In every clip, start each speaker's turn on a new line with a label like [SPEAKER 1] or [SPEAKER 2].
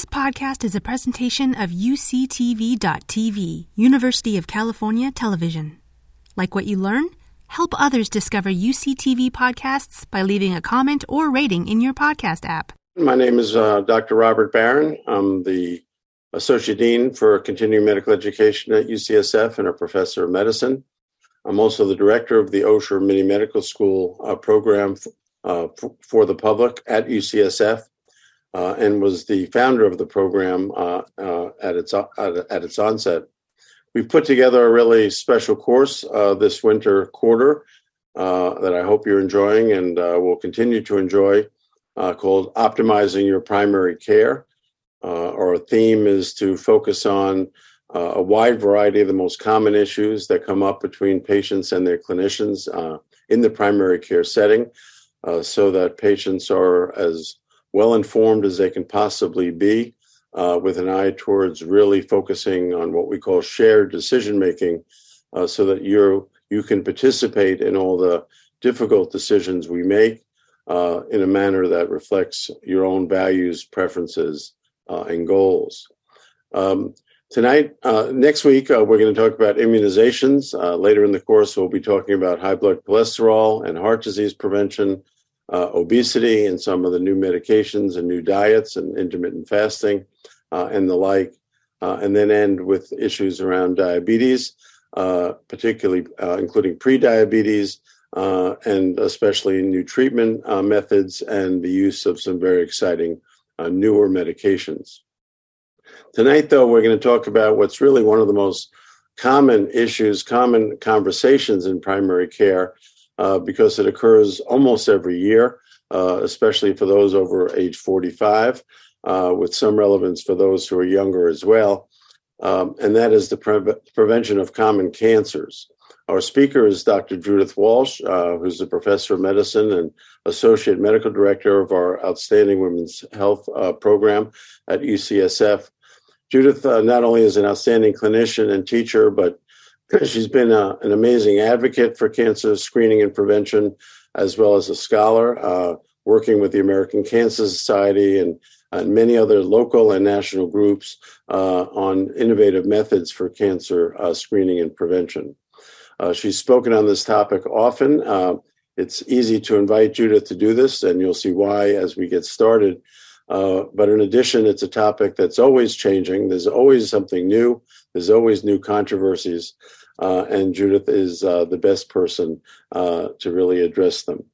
[SPEAKER 1] This podcast is a presentation of UCTV.tv, University of California Television. Like what you learn? Help others discover UCTV podcasts by leaving a comment or rating in your podcast app.
[SPEAKER 2] My name is uh, Dr. Robert Baron. I'm the Associate Dean for Continuing Medical Education at UCSF and a professor of medicine. I'm also the director of the Osher Mini Medical School uh, program uh, f- for the public at UCSF uh, and was the founder of the program uh, uh, at its at, its onset. We've put together a really special course uh, this winter quarter uh, that I hope you're enjoying and uh, will continue to enjoy, called "Optimizing Your Primary Care." our theme is to focus on a wide variety of the most common issues that come up between patients and their clinicians in the primary care setting, so that patients are as well informed as they can possibly be, uh, with an eye towards really focusing on what we call shared decision making, uh, so that you you can participate in all the difficult decisions we make uh, in a manner that reflects your own values, preferences, uh, and goals. Um, tonight, uh, next week, uh, we're going to talk about immunizations. later in the course, we'll be talking about high blood cholesterol and heart disease prevention uh, obesity and some of the new medications and new diets and intermittent fasting uh, and the like, uh, and then end with issues around diabetes, uh, particularly uh, including prediabetes. And especially new treatment methods and the use of some very exciting newer medications. Tonight, though, we're going to talk about what's really one of the most common issues, common conversations in primary care, uh, because it occurs almost every year, uh, especially for those over age 45, uh, with some relevance for those who are younger as well. Um, and that is the pre- prevention of common cancers. Our speaker is Dr. Judith Walsh, uh, who's a professor of medicine and associate medical director of our outstanding women's health uh, program at UCSF. Judith uh, not only is an outstanding clinician and teacher, but She's been a, uh, an amazing advocate for cancer screening and prevention, as well as a scholar, uh, working with the American Cancer Society and, and many other local and national groups uh, on innovative methods for cancer uh, screening and prevention. Uh, she's spoken on this topic often. Uh, it's easy to invite Judith to do this, and you'll see why as we get started. but in addition, it's a topic that's always changing. There's always something new. There's always new controversies uh, and Judith is uh, the best person uh, to really address them.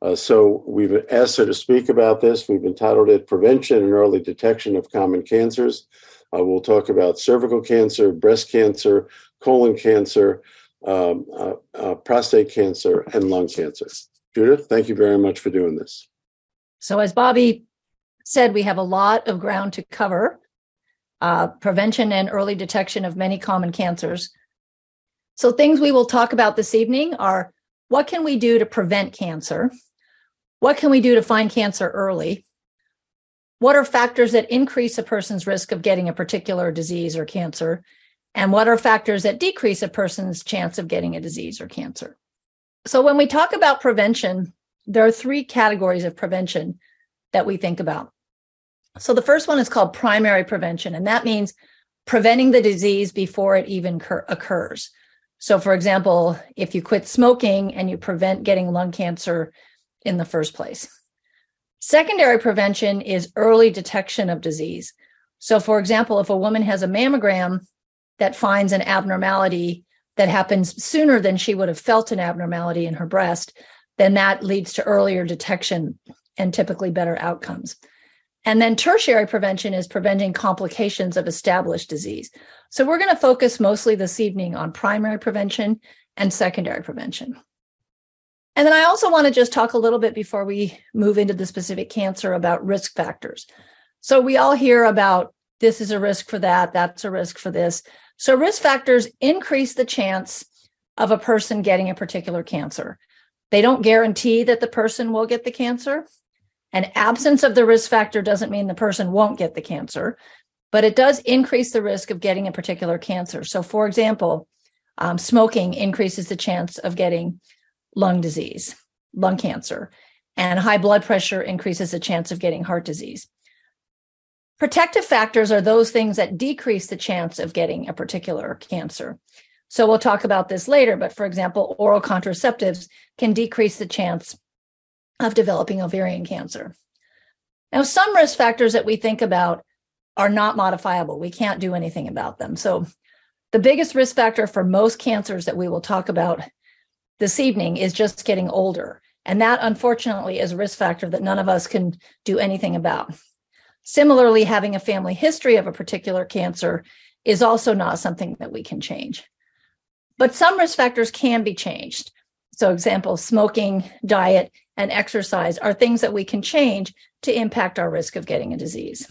[SPEAKER 2] Uh, so we've asked her to speak about this. We've entitled it Prevention and Early Detection of Common Cancers. Uh, we'll talk about cervical cancer, breast cancer, colon cancer, um, uh, prostate cancer, and lung cancer. Judith, thank you very much for doing this.
[SPEAKER 3] So, as Bobby said, we have a lot of ground to cover. prevention and early detection of many common cancers. So, things we will talk about this evening are what can we do to prevent cancer? What can we do to find cancer early? What are factors that increase a person's risk of getting a particular disease or cancer? And what are factors that decrease a person's chance of getting a disease or cancer? So, when we talk about prevention, there are three categories of prevention that we think about. So, the first one is called primary prevention, and that means preventing the disease before it even cur- occurs. So, for example, if you quit smoking and you prevent getting lung cancer in the first place. Secondary prevention is early detection of disease. So, for example, if a woman has a mammogram that finds an abnormality that happens sooner than she would have felt an abnormality in her breast, then that leads to earlier detection and typically better outcomes. And then tertiary prevention is preventing complications of established disease. So we're going to focus mostly this evening on primary prevention and secondary prevention. And then I also want to just talk a little bit before we move into the specific cancer about risk factors. So we all hear about this is a risk for that, that's a risk for this. So risk factors increase the chance of a person getting a particular cancer. They don't guarantee that the person will get the cancer. An absence of the risk factor doesn't mean the person won't get the cancer but it does increase the risk of getting a particular cancer. So, for example, um, smoking increases the chance of getting lung disease, lung cancer, and high blood pressure increases the chance of getting heart disease. Protective factors are those things that decrease the chance of getting a particular cancer. So we'll talk about this later, but for example, oral contraceptives can decrease the chance of developing ovarian cancer. Now, some risk factors that we think about are not modifiable. We can't do anything about them. So the biggest risk factor for most cancers that we will talk about this evening is just getting older. And that, unfortunately, is a risk factor that none of us can do anything about. Similarly, having a family history of a particular cancer is also not something that we can change. But some risk factors can be changed. So, example, smoking, diet, and exercise are things that we can change to impact our risk of getting a disease.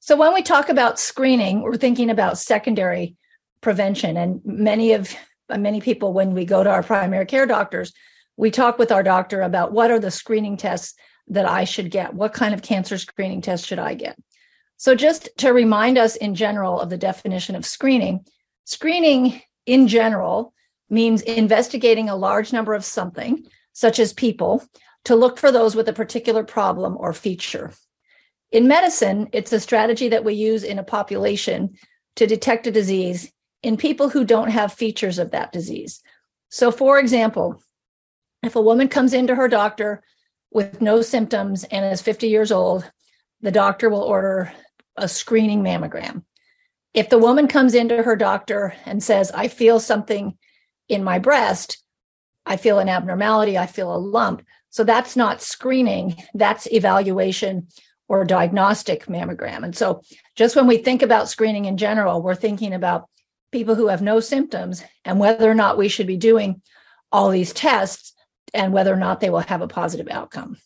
[SPEAKER 3] So, when we talk about screening, we're thinking about secondary prevention. And many of many people, when we go to our primary care doctors, we talk with our doctor about what are the screening tests that I should get? What kind of cancer screening test should I get? So, just to remind us in general of the definition of screening, screening in general means investigating a large number of something, such as people, to look for those with a particular problem or feature. In medicine, it's a strategy that we use in a population to detect a disease in people who don't have features of that disease. So, for example, if a woman comes into her doctor with no symptoms and is 50 years old, the doctor will order a screening mammogram. If the woman comes into her doctor and says, I feel something in my breast, I feel an abnormality, I feel a lump. So that's not screening, that's evaluation or diagnostic mammogram. And so just when we think about screening in general, we're thinking about people who have no symptoms and whether or not we should be doing all these tests and whether or not they will have a positive outcome.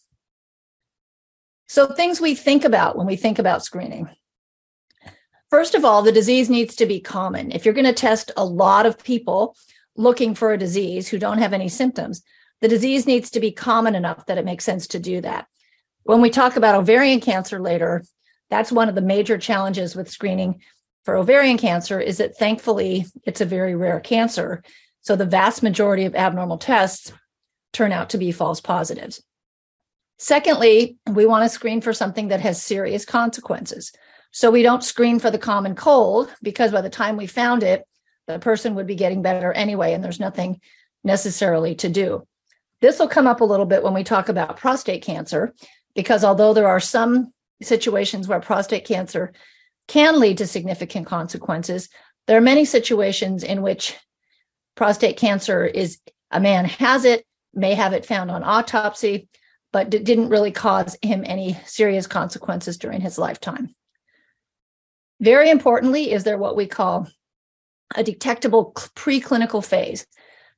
[SPEAKER 3] So, things we think about when we think about screening. First of all, the disease needs to be common. If you're going to test a lot of people looking for a disease who don't have any symptoms, the disease needs to be common enough that it makes sense to do that. When we talk about ovarian cancer later, that's one of the major challenges with screening for ovarian cancer is that thankfully it's a very rare cancer. So the vast majority of abnormal tests turn out to be false positives. Secondly, we want to screen for something that has serious consequences. So we don't screen for the common cold because by the time we found it, the person would be getting better anyway, and there's nothing necessarily to do. This will come up a little bit when we talk about prostate cancer, because although there are some situations where prostate cancer can lead to significant consequences. There are many situations in which prostate cancer is a man has it, may have it found on autopsy, but d- didn't really cause him any serious consequences during his lifetime. Very importantly, is there what we call a detectable preclinical phase.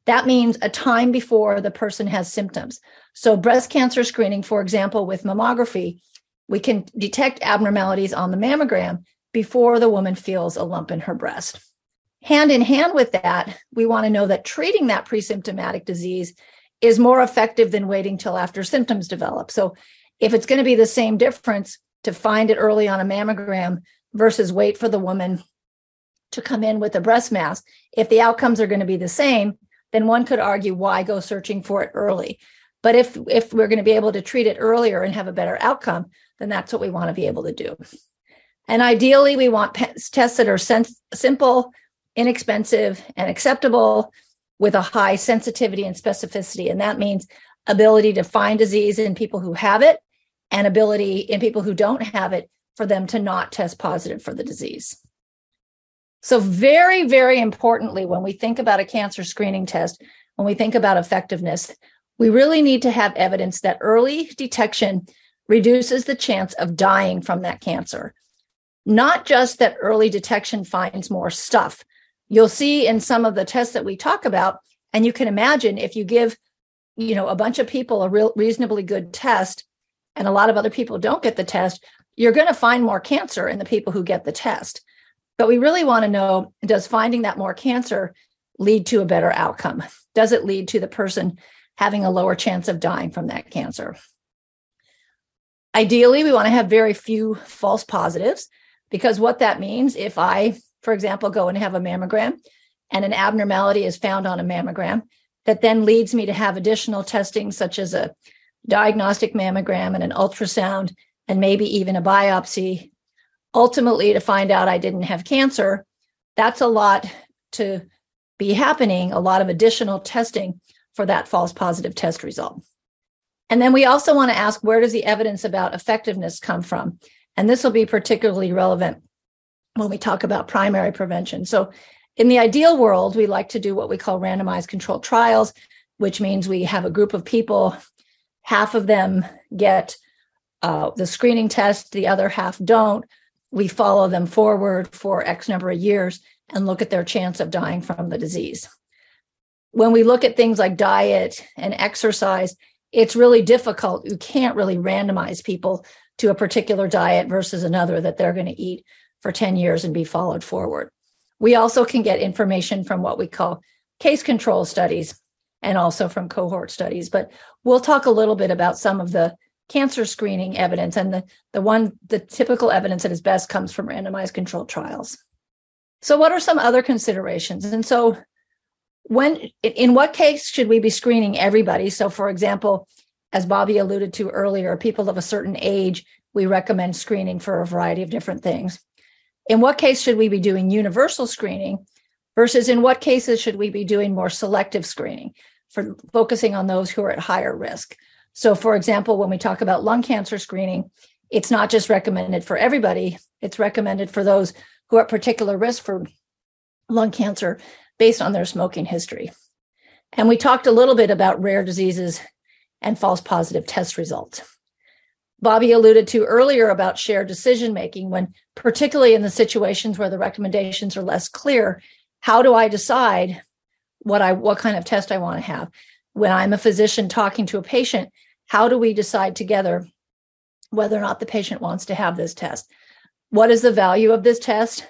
[SPEAKER 3] That means a time before the person has symptoms. So, breast cancer screening, for example, with mammography, we can detect abnormalities on the mammogram before the woman feels a lump in her breast. Hand in hand with that, we want to know that treating that pre-symptomatic disease is more effective than waiting till after symptoms develop. So, if it's going to be the same difference to find it early on a mammogram versus wait for the woman to come in with a breast mass, if the outcomes are going to be the same, then one could argue why go searching for it early. But if if we're going to be able to treat it earlier and have a better outcome, then that's what we want to be able to do. And ideally, we want tests that are sens- simple, inexpensive, and acceptable with a high sensitivity and specificity. And that means ability to find disease in people who have it and ability in people who don't have it for them to not test positive for the disease. So, very, very importantly, when we think about a cancer screening test, when we think about effectiveness, we really need to have evidence that early detection reduces the chance of dying from that cancer not just that early detection finds more stuff. You'll see in some of the tests that we talk about, and you can imagine if you give, you know, a bunch of people a real reasonably good test, and a lot of other people don't get the test, you're going to find more cancer in the people who get the test. But we really want to know does finding that more cancer lead to a better outcome? Does it lead to the person having a lower chance of dying from that cancer? Ideally, we want to have very few false positives because what that means, if I, for example, go and have a mammogram and an abnormality is found on a mammogram, that then leads me to have additional testing, such as a diagnostic mammogram and an ultrasound, and maybe even a biopsy ultimately to find out I didn't have cancer, that's a lot to be happening, a lot of additional testing for that false positive test result. And then we also want to ask where does the evidence about effectiveness come from? And this will be particularly relevant when we talk about primary prevention. So, in the ideal world, we like to do what we call randomized controlled trials, which means we have a group of people, half of them get uh, the screening test, the other half don't. We follow them forward for X number of years and look at their chance of dying from the disease. When we look at things like diet and exercise, it's really difficult. You can't really randomize people to a particular diet versus another that they're going to eat for 10 years and be followed forward. We also can get information from what we call case control studies and also from cohort studies. But we'll talk a little bit about some of the cancer screening evidence and the, the one, the typical evidence that is best comes from randomized controlled trials. So, what are some other considerations? And so, when in what case should we be screening everybody? So, for example, as Bobby alluded to earlier, people of a certain age, we recommend screening for a variety of different things. In what case should we be doing universal screening versus in what cases should we be doing more selective screening for focusing on those who are at higher risk? So, for example, when we talk about lung cancer screening, it's not just recommended for everybody, it's recommended for those who are at particular risk for lung cancer based on their smoking history. And we talked a little bit about rare diseases and false positive test results. Bobby alluded to earlier about shared decision making when particularly in the situations where the recommendations are less clear, how do I decide what I what kind of test I want to have? When I'm a physician talking to a patient, how do we decide together whether or not the patient wants to have this test? What is the value of this test?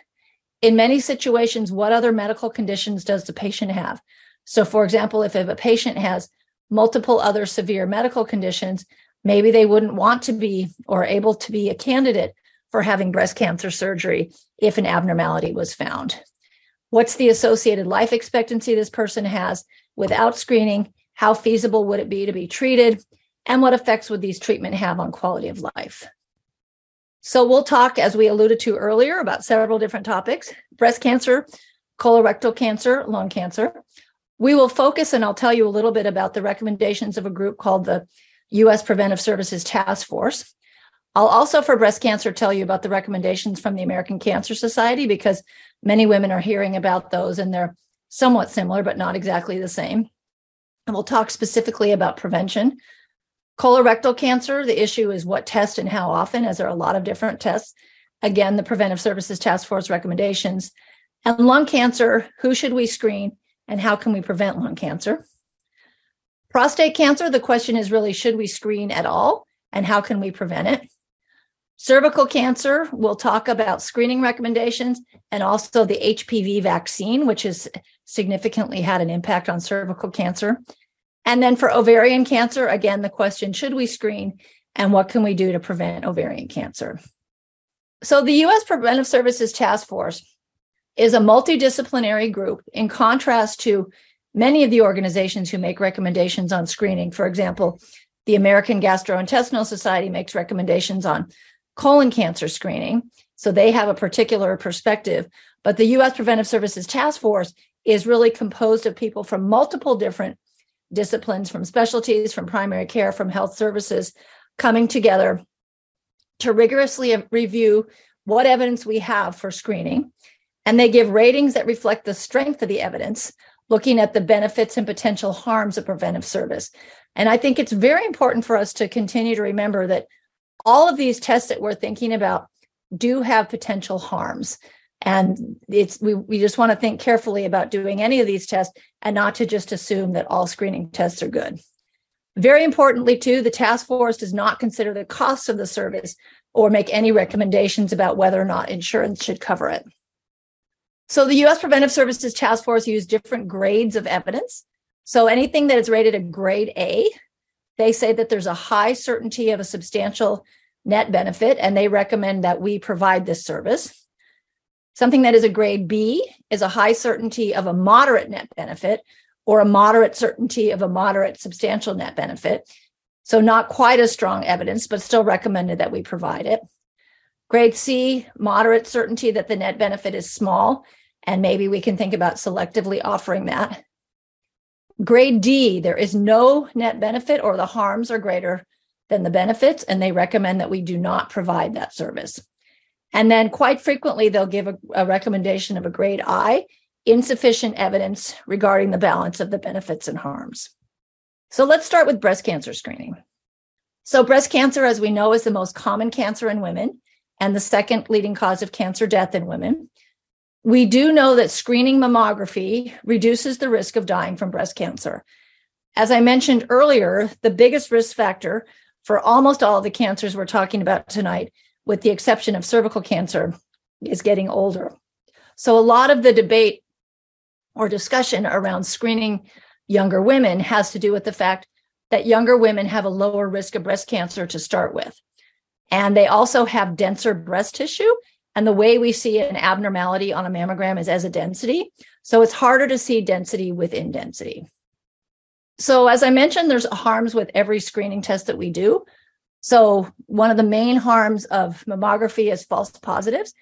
[SPEAKER 3] In many situations, what other medical conditions does the patient have? So, for example, if a patient has multiple other severe medical conditions, maybe they wouldn't want to be or able to be a candidate for having breast cancer surgery if an abnormality was found. What's the associated life expectancy this person has without screening? How feasible would it be to be treated? And what effects would these treatment have on quality of life? So we'll talk, as we alluded to earlier, about several different topics breast cancer, colorectal cancer, lung cancer. We will focus, and I'll tell you a little bit about the recommendations of a group called the U.S. Preventive Services Task Force. I'll also, for breast cancer, tell you about the recommendations from the American Cancer Society because many women are hearing about those and they're somewhat similar, but not exactly the same. And we'll talk specifically about prevention. Colorectal cancer, the issue is what test and how often, as there are a lot of different tests. Again, the Preventive Services Task Force recommendations. And lung cancer, who should we screen and how can we prevent lung cancer? Prostate cancer, the question is really should we screen at all and how can we prevent it? Cervical cancer, we'll talk about screening recommendations and also the HPV vaccine, which has significantly had an impact on cervical cancer. And then for ovarian cancer, again, the question should we screen and what can we do to prevent ovarian cancer? So, the US Preventive Services Task Force is a multidisciplinary group in contrast to many of the organizations who make recommendations on screening. For example, the American Gastrointestinal Society makes recommendations on colon cancer screening. So they have a particular perspective. But the US Preventive Services Task Force is really composed of people from multiple different disciplines from specialties, from primary care, from health services coming together to rigorously review what evidence we have for screening. And they give ratings that reflect the strength of the evidence, looking at the benefits and potential harms of preventive service. And I think it's very important for us to continue to remember that all of these tests that we're thinking about do have potential harms and it's we, we just want to think carefully about doing any of these tests and not to just assume that all screening tests are good. Very importantly too the task force does not consider the cost of the service or make any recommendations about whether or not insurance should cover it. So the us preventive services task force use different grades of evidence. So anything that is rated a grade a they say that there's a high certainty of a substantial net benefit and they recommend that we provide this service Something that is a grade B is a high certainty of a moderate net benefit or a moderate certainty of a moderate substantial net benefit. So, not quite as strong evidence, but still recommended that we provide it. Grade C, moderate certainty that the net benefit is small, and maybe we can think about selectively offering that. Grade D, there is no net benefit or the harms are greater than the benefits, and they recommend that we do not provide that service. And then quite frequently, they'll give a, a recommendation of a grade I, insufficient evidence regarding the balance of the benefits and harms. So let's start with breast cancer screening. So, breast cancer, as we know, is the most common cancer in women and the second leading cause of cancer death in women. We do know that screening mammography reduces the risk of dying from breast cancer. As I mentioned earlier, the biggest risk factor for almost all the cancers we're talking about tonight, with the exception of cervical cancer, is getting older. So, a lot of the debate or discussion around screening younger women has to do with the fact that younger women have a lower risk of breast cancer to start with. And they also have denser breast tissue. And the way we see an abnormality on a mammogram is as a density. So it's harder to see density within density. So, as I mentioned, there's harms with every screening test that we do. So, one of the main harms of mammography is false positives.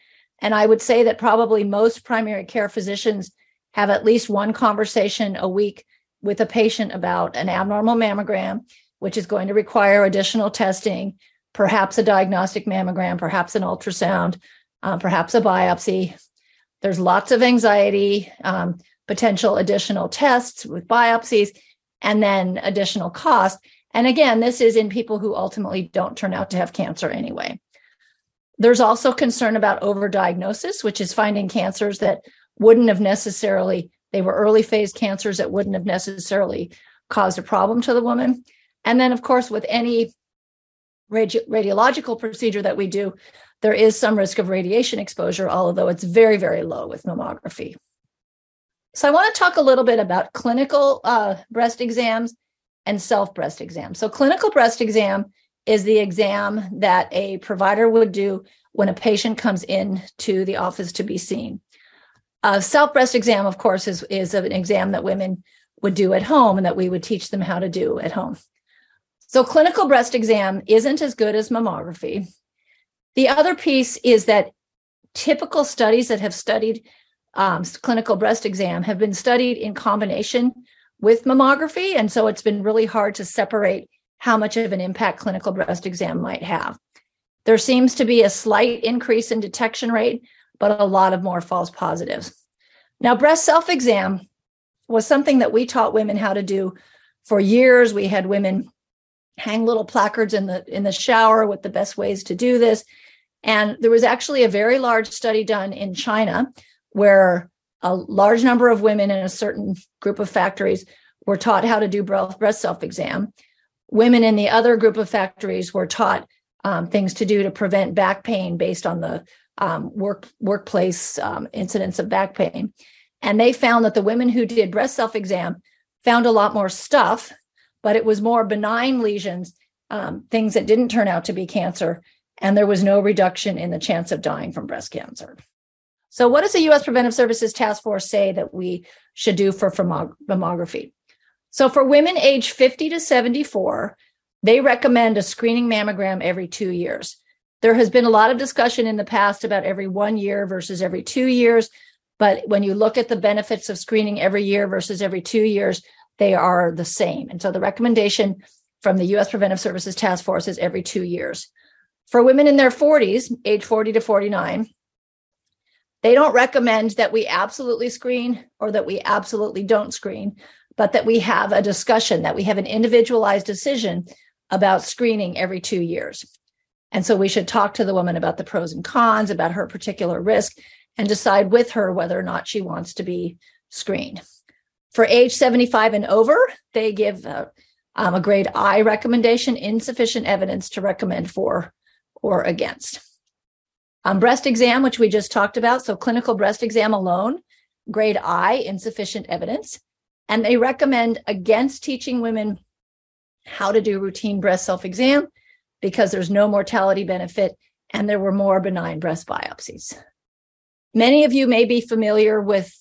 [SPEAKER 3] And I would say that probably most primary care physicians have at least one conversation a week with a patient about an abnormal mammogram, which is going to require additional testing, perhaps a diagnostic mammogram, perhaps an ultrasound, uh, perhaps a biopsy. There's lots of anxiety, um, potential additional tests with biopsies, and then additional cost. And again, this is in people who ultimately don't turn out to have cancer anyway. There's also concern about overdiagnosis, which is finding cancers that wouldn't have necessarily, they were early phase cancers that wouldn't have necessarily caused a problem to the woman. And then, of course, with any radi- radiological procedure that we do, there is some risk of radiation exposure, although it's very, very low with mammography. So, I want to talk a little bit about clinical uh, breast exams and self breast exam. So, clinical breast exam is the exam that a provider would do when a patient comes in to the office to be seen. A self breast exam, of course, is, is an exam that women would do at home and that we would teach them how to do at home. So, clinical breast exam isn't as good as mammography. The other piece is that typical studies that have studied um, clinical breast exam have been studied in combination with mammography. And so it's been really hard to separate how much of an impact clinical breast exam might have. There seems to be a slight increase in detection rate, but a lot of more false positives. Now, breast self exam was something that we taught women how to do for years. We had women hang little placards in the in the shower with the best ways to do this. And there was actually a very large study done in China where a large number of women in a certain group of factories were taught how to do breast self exam. Women in the other group of factories were taught um, things to do to prevent back pain based on the um, work workplace um, incidents of back pain. And they found that the women who did breast self exam found a lot more stuff, but it was more benign lesions, um, things that didn't turn out to be cancer. And there was no reduction in the chance of dying from breast cancer. So, what does the US Preventive Services Task Force say that we should do for mammography? So, for women age 50 to 74, they recommend a screening mammogram every two years. There has been a lot of discussion in the past about every one year versus every two years. But when you look at the benefits of screening every year versus every two years, they are the same. And so the recommendation from the US Preventive Services Task Force is every two years. For women in their 40s, age 40 to 49, they don't recommend that we absolutely screen or that we absolutely don't screen, but that we have a discussion, that we have an individualized decision about screening every two years. And so we should talk to the woman about the pros and cons, about her particular risk, and decide with her whether or not she wants to be screened. For age 75 and over, they give a, um, a grade I recommendation, insufficient evidence to recommend for or against. Um, breast exam, which we just talked about, so clinical breast exam alone, grade I, insufficient evidence. And they recommend against teaching women how to do routine breast self exam because there's no mortality benefit and there were more benign breast biopsies. Many of you may be familiar with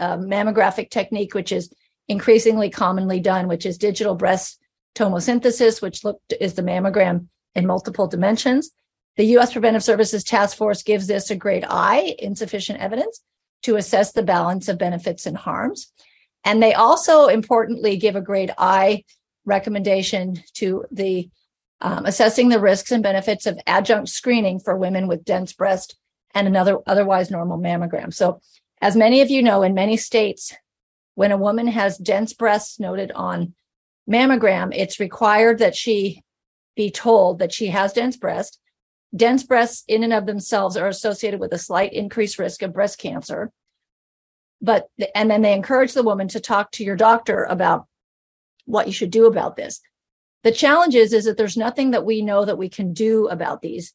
[SPEAKER 3] uh, mammographic technique, which is increasingly commonly done, which is digital breast tomosynthesis, which looked is the mammogram in multiple dimensions. The U.S. Preventive Services Task Force gives this a grade I, insufficient evidence, to assess the balance of benefits and harms. And they also importantly give a grade I recommendation to the um, assessing the risks and benefits of adjunct screening for women with dense breast and another otherwise normal mammogram. So, as many of you know, in many states, when a woman has dense breasts noted on mammogram, it's required that she be told that she has dense breast. Dense breasts, in and of themselves, are associated with a slight increased risk of breast cancer. But, and then they encourage the woman to talk to your doctor about what you should do about this. The challenge is, is that there's nothing that we know that we can do about these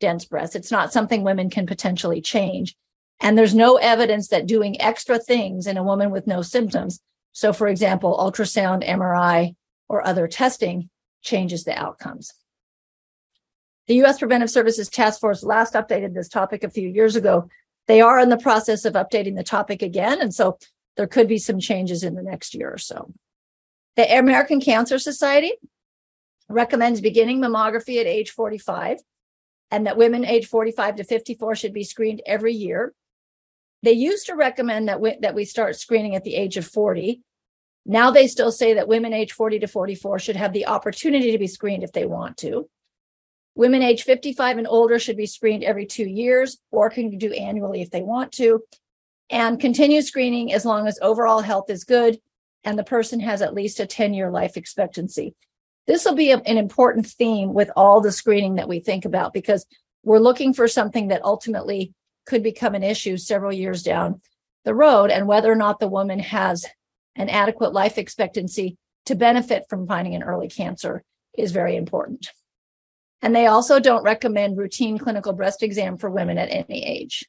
[SPEAKER 3] dense breasts. It's not something women can potentially change. And there's no evidence that doing extra things in a woman with no symptoms, so for example, ultrasound, MRI, or other testing, changes the outcomes. The U.S. Preventive Services Task Force last updated this topic a few years ago. They are in the process of updating the topic again. And so there could be some changes in the next year or so. The American Cancer Society recommends beginning mammography at age 45 and that women age 45 to 54 should be screened every year. They used to recommend that we, that we start screening at the age of 40. Now they still say that women age 40 to 44 should have the opportunity to be screened if they want to. Women age 55 and older should be screened every two years or can do annually if they want to. And continue screening as long as overall health is good and the person has at least a 10 year life expectancy. This will be a, an important theme with all the screening that we think about because we're looking for something that ultimately could become an issue several years down the road. And whether or not the woman has an adequate life expectancy to benefit from finding an early cancer is very important. And they also don't recommend routine clinical breast exam for women at any age.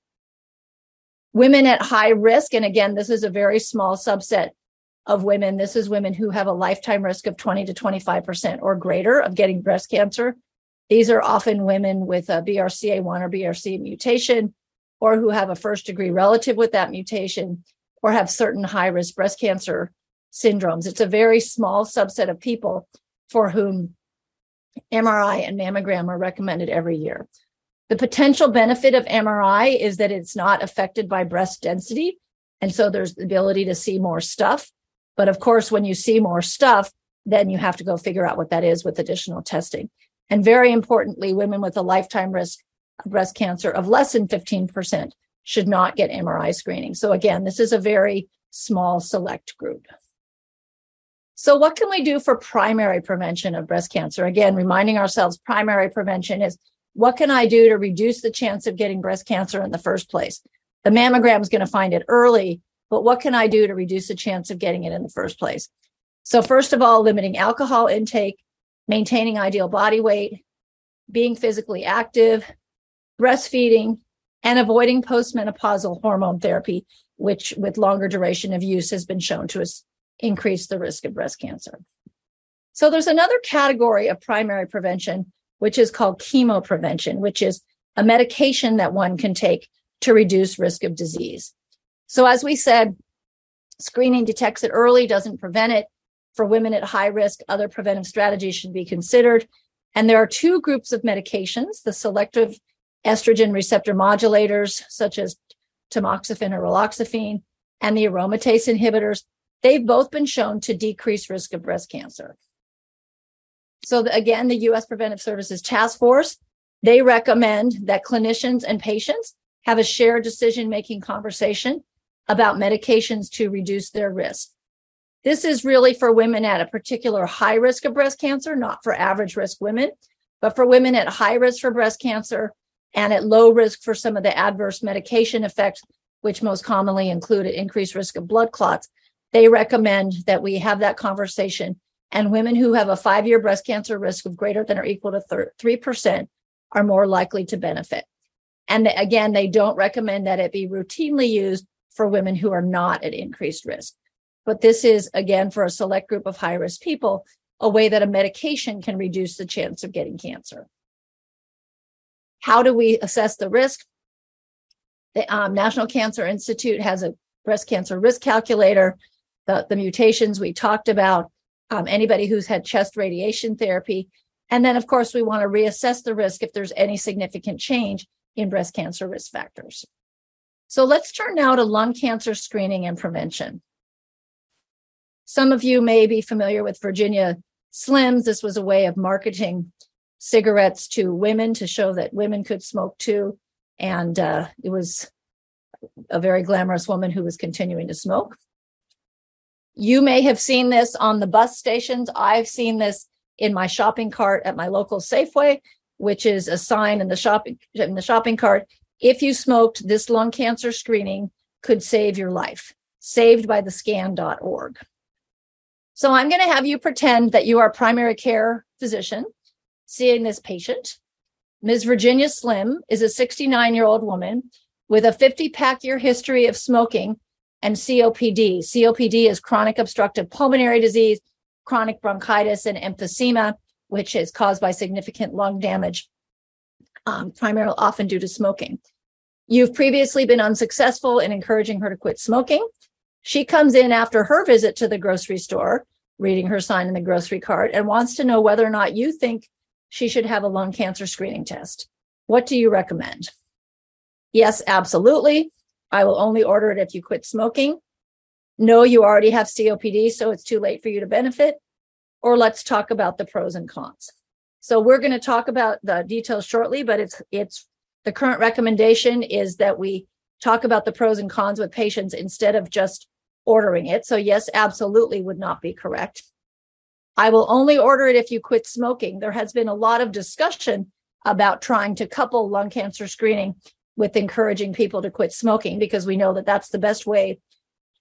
[SPEAKER 3] Women at high risk, and again, this is a very small subset of women. This is women who have a lifetime risk of 20 to 25% or greater of getting breast cancer. These are often women with a BRCA1 or BRCA mutation, or who have a first degree relative with that mutation, or have certain high risk breast cancer syndromes. It's a very small subset of people for whom MRI and mammogram are recommended every year. The potential benefit of MRI is that it's not affected by breast density. And so there's the ability to see more stuff. But of course, when you see more stuff, then you have to go figure out what that is with additional testing. And very importantly, women with a lifetime risk of breast cancer of less than 15% should not get MRI screening. So again, this is a very small select group. So what can we do for primary prevention of breast cancer? Again, reminding ourselves primary prevention is what can I do to reduce the chance of getting breast cancer in the first place? The mammogram is going to find it early, but what can I do to reduce the chance of getting it in the first place? So first of all, limiting alcohol intake, maintaining ideal body weight, being physically active, breastfeeding, and avoiding postmenopausal hormone therapy, which with longer duration of use has been shown to increase the risk of breast cancer. So there's another category of primary prevention, which is called chemoprevention, which is a medication that one can take to reduce risk of disease. So as we said, screening detects it early, doesn't prevent it. For women at high risk, other preventive strategies should be considered. And there are two groups of medications, the selective estrogen receptor modulators, such as tamoxifen or raloxifene, and the aromatase inhibitors. They've both been shown to decrease risk of breast cancer. So again, the U.S. Preventive Services Task Force, they recommend that clinicians and patients have a shared decision-making conversation about medications to reduce their risk. This is really for women at a particular high risk of breast cancer, not for average risk women, but for women at high risk for breast cancer and at low risk for some of the adverse medication effects, which most commonly include an increased risk of blood clots. They recommend that we have that conversation. And women who have a five year breast cancer risk of greater than or equal to 3% are more likely to benefit. And again, they don't recommend that it be routinely used for women who are not at increased risk. But this is, again, for a select group of high risk people, a way that a medication can reduce the chance of getting cancer. How do we assess the risk? The um, National Cancer Institute has a breast cancer risk calculator. The, the mutations we talked about, um, anybody who's had chest radiation therapy, And then, of course, we want to reassess the risk if there's any significant change in breast cancer risk factors. So let's turn now to lung cancer screening and prevention. Some of you may be familiar with Virginia Slims. This was a way of marketing cigarettes to women to show that women could smoke too. And uh, it was a very glamorous woman who was continuing to smoke. You may have seen this on the bus stations. I've seen this in my shopping cart at my local Safeway, which is a sign in the shopping in the shopping cart. If you smoked, this lung cancer screening could save your life. Saved by the scan.org. So I'm going to have you pretend that you are a primary care physician seeing this patient. Ms. Virginia Slim is a 69 year old woman with a 50 pack year history of smoking and COPD. COPD is chronic obstructive pulmonary disease, chronic bronchitis, and emphysema, which is caused by significant lung damage, um, primarily often due to smoking. You've previously been unsuccessful in encouraging her to quit smoking. She comes in after her visit to the grocery store, reading her sign in the grocery cart, and wants to know whether or not you think she should have a lung cancer screening test. What do you recommend? Yes, absolutely. I will only order it if you quit smoking. No, you already have COPD, so it's too late for you to benefit. Or let's talk about the pros and cons. So we're going to talk about the details shortly, but it's it's the current recommendation is that we talk about the pros and cons with patients instead of just ordering it. So, yes, absolutely would not be correct. I will only order it if you quit smoking. There has been a lot of discussion about trying to couple lung cancer screening with encouraging people to quit smoking because we know that that's the best way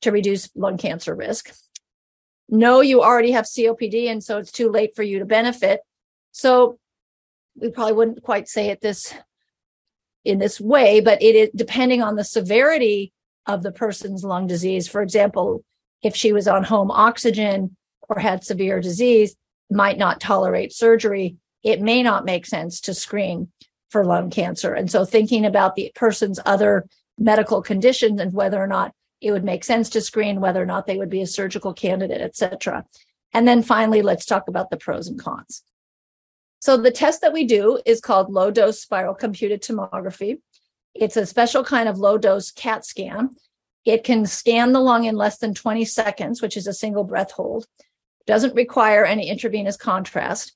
[SPEAKER 3] to reduce lung cancer risk. No, you already have COPD, and so it's too late for you to benefit. So we probably wouldn't quite say it this in this way, but it is depending on the severity of the person's lung disease. For example, if she was on home oxygen or had severe disease, might not tolerate surgery, it may not make sense to screen for lung cancer. And so thinking about the person's other medical conditions and whether or not it would make sense to screen, whether or not they would be a surgical candidate, et cetera. And then finally, let's talk about the pros and cons. So the test that we do is called low dose spiral computed tomography. It's a special kind of low dose CAT scan. It can scan the lung in less than 20 seconds, which is a single breath hold. Doesn't require any intravenous contrast.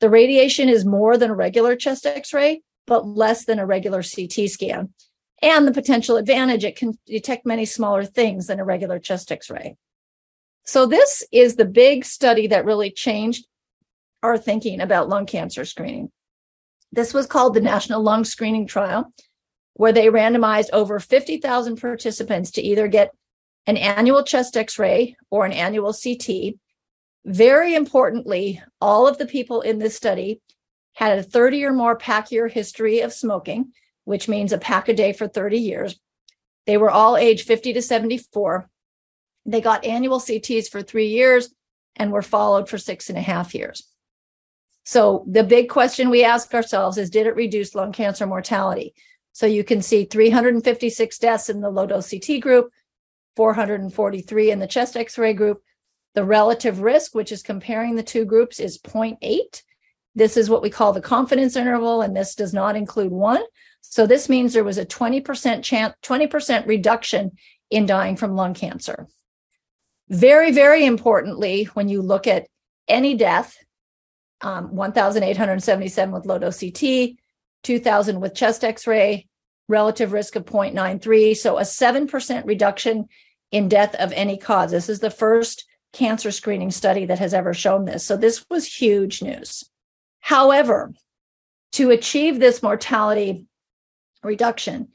[SPEAKER 3] The radiation is more than a regular chest x ray, but less than a regular CT scan. And the potential advantage, it can detect many smaller things than a regular chest x ray. So, this is the big study that really changed our thinking about lung cancer screening. This was called the National Lung Screening Trial where they randomized over 50,000 participants to either get an annual chest x ray or an annual CT. Very importantly, all of the people in this study had a 30 or more pack year history of smoking, which means a pack a day for 30 years. They were all age 50 to 74. They got annual CTs for three years and were followed for six and a half years. So the big question we ask ourselves is Did it reduce lung cancer mortality? So you can see 356 deaths in the low dose CT group, 443 in the chest x ray group. The relative risk, which is comparing the two groups, is 0.8. This is what we call the confidence interval, and this does not include one. So this means there was a 20% chance, 20% reduction in dying from lung cancer. Very, very importantly, when you look at any death, um, 1,877 with low dose CT, 2000 with chest x-ray relative risk of 0.93 so a 7% reduction in death of any cause this is the first cancer screening study that has ever shown this so this was huge news however to achieve this mortality reduction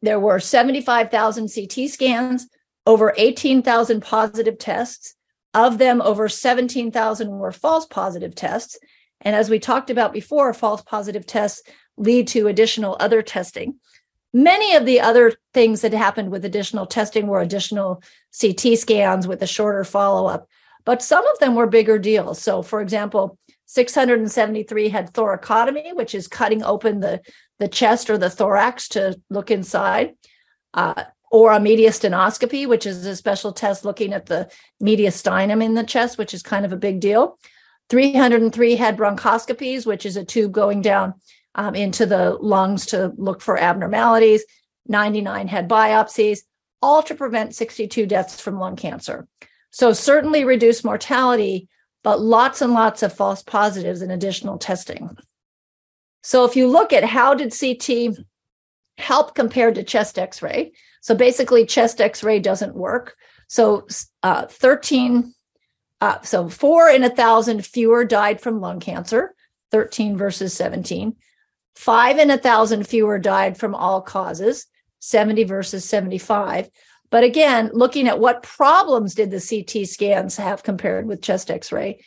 [SPEAKER 3] there were 75,000 CT scans over 18,000 positive tests of them over 17,000 were false positive tests and as we talked about before false positive tests lead to additional other testing. Many of the other things that happened with additional testing were additional CT scans with a shorter follow up, but some of them were bigger deals. So, for example, 673 had thoracotomy, which is cutting open the, the chest or the thorax to look inside, uh, or a mediastinoscopy, which is a special test looking at the mediastinum in the chest, which is kind of a big deal. 303 had bronchoscopies, which is a tube going down um, into the lungs to look for abnormalities. 99 had biopsies, all to prevent 62 deaths from lung cancer. So, certainly reduced mortality, but lots and lots of false positives and additional testing. So, if you look at how did CT help compared to chest x ray, so basically, chest x ray doesn't work. So, uh, 13, uh, so four in a thousand fewer died from lung cancer, 13 versus 17. Five in a thousand fewer died from all causes, 70 versus 75. But again, looking at what problems did the CT scans have compared with chest x ray,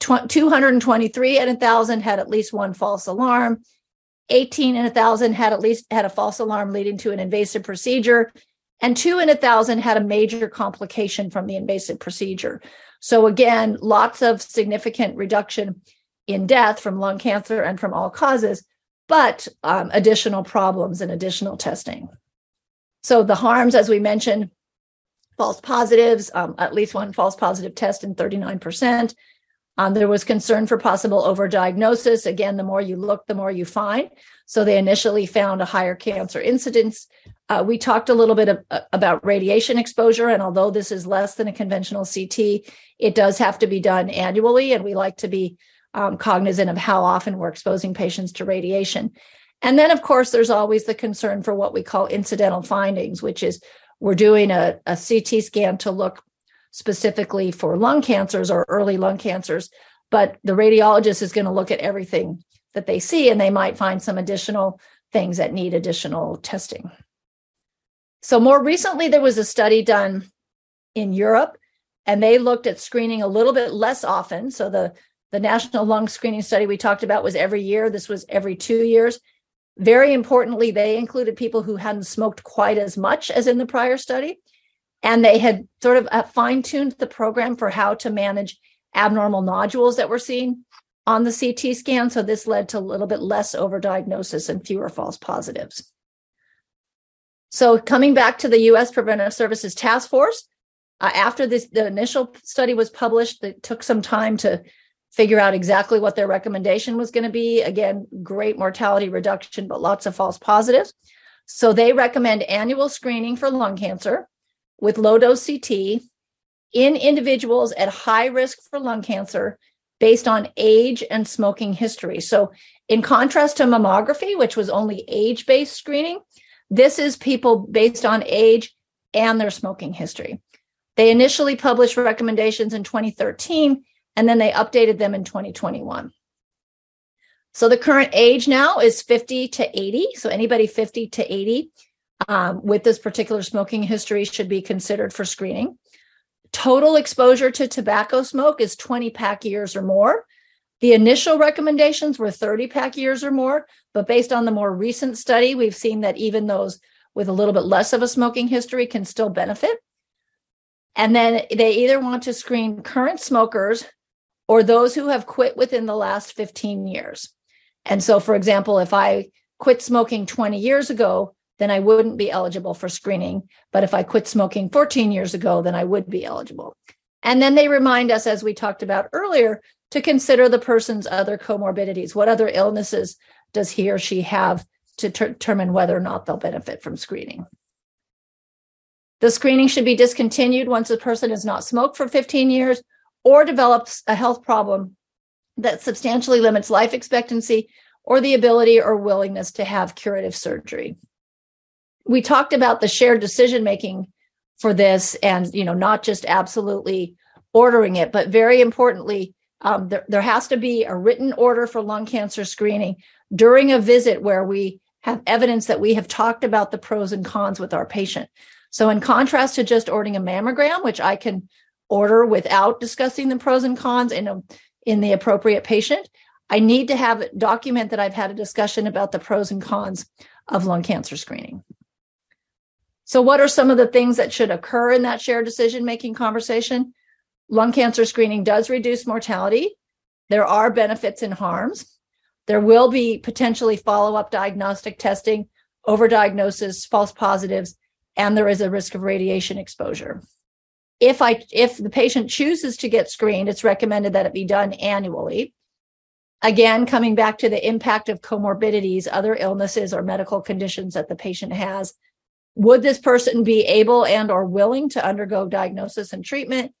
[SPEAKER 3] 223 in a thousand had at least one false alarm. 18 in a thousand had at least had a false alarm leading to an invasive procedure and two in a thousand had a major complication from the invasive procedure. So again, lots of significant reduction in death from lung cancer and from all causes, but um, additional problems and additional testing. So the harms, as we mentioned, false positives, um, at least one false positive test in 39%. Um, there was concern for possible overdiagnosis. Again, the more you look, the more you find. So they initially found a higher cancer incidence. Uh, we talked a little bit of, uh, about radiation exposure, and although this is less than a conventional CT, it does have to be done annually, and we like to be um, cognizant of how often we're exposing patients to radiation. And then, of course, there's always the concern for what we call incidental findings, which is we're doing a, a CT scan to look specifically for lung cancers or early lung cancers, but the radiologist is going to look at everything that they see and they might find some additional things that need additional testing. So, more recently, there was a study done in Europe and they looked at screening a little bit less often. So, the, the national lung screening study we talked about was every year, this was every two years. Very importantly, they included people who hadn't smoked quite as much as in the prior study and they had sort of uh, fine tuned the program for how to manage abnormal nodules that we're seeing on the CT scan. So this led to a little bit less overdiagnosis and fewer false positives. So coming back to the U.S. Preventive Services Task Force, uh, after this, the initial study was published, it took some time to figure out exactly what their recommendation was going to be. Again, great mortality reduction, but lots of false positives. So they recommend annual screening for lung cancer with low dose CT in individuals at high risk for lung cancer based on age and smoking history. So, in contrast to mammography, which was only age based screening, this is people based on age and their smoking history. They initially published recommendations in 2013 and then they updated them in 2021. So the current age now is 50 to 80. So anybody 50 to 80 um, with this particular smoking history should be considered for screening. Total exposure to tobacco smoke is 20 pack years or more. The initial recommendations were 30 pack years or more, but based on the more recent study, we've seen that even those with a little bit less of a smoking history can still benefit. And then they either want to screen current smokers or those who have quit within the last 15 years. And so, for example, if I quit smoking 20 years ago, then I wouldn't be eligible for screening. But if I quit smoking 14 years ago, then I would be eligible. And then they remind us, as we talked about earlier, to consider the person's other comorbidities. What other illnesses does he or she have to ter- determine whether or not they'll benefit from screening? The screening should be discontinued once a person has not smoked for 15 years or develops a health problem that substantially limits life expectancy or the ability or willingness to have curative surgery. We talked about the shared decision making for this and you know not just absolutely ordering it but very importantly um, there, there has to be a written order for lung cancer screening during a visit where we have evidence that we have talked about the pros and cons with our patient. So in contrast to just ordering a mammogram which i can order without discussing the pros and cons in a, in the appropriate patient i need to have document that i've had a discussion about the pros and cons of lung cancer screening so, what are some of the things that should occur in that shared decision making conversation? Lung cancer screening does reduce mortality. There are benefits and harms. There will be potentially follow up diagnostic testing, overdiagnosis, false positives, and there is a risk of radiation exposure. If I if the patient chooses to get screened, it's recommended that it be done annually. Again, coming back to the impact of comorbidities, other illnesses or medical conditions that the patient has. Would this person be able and or willing to undergo diagnosis and treatment?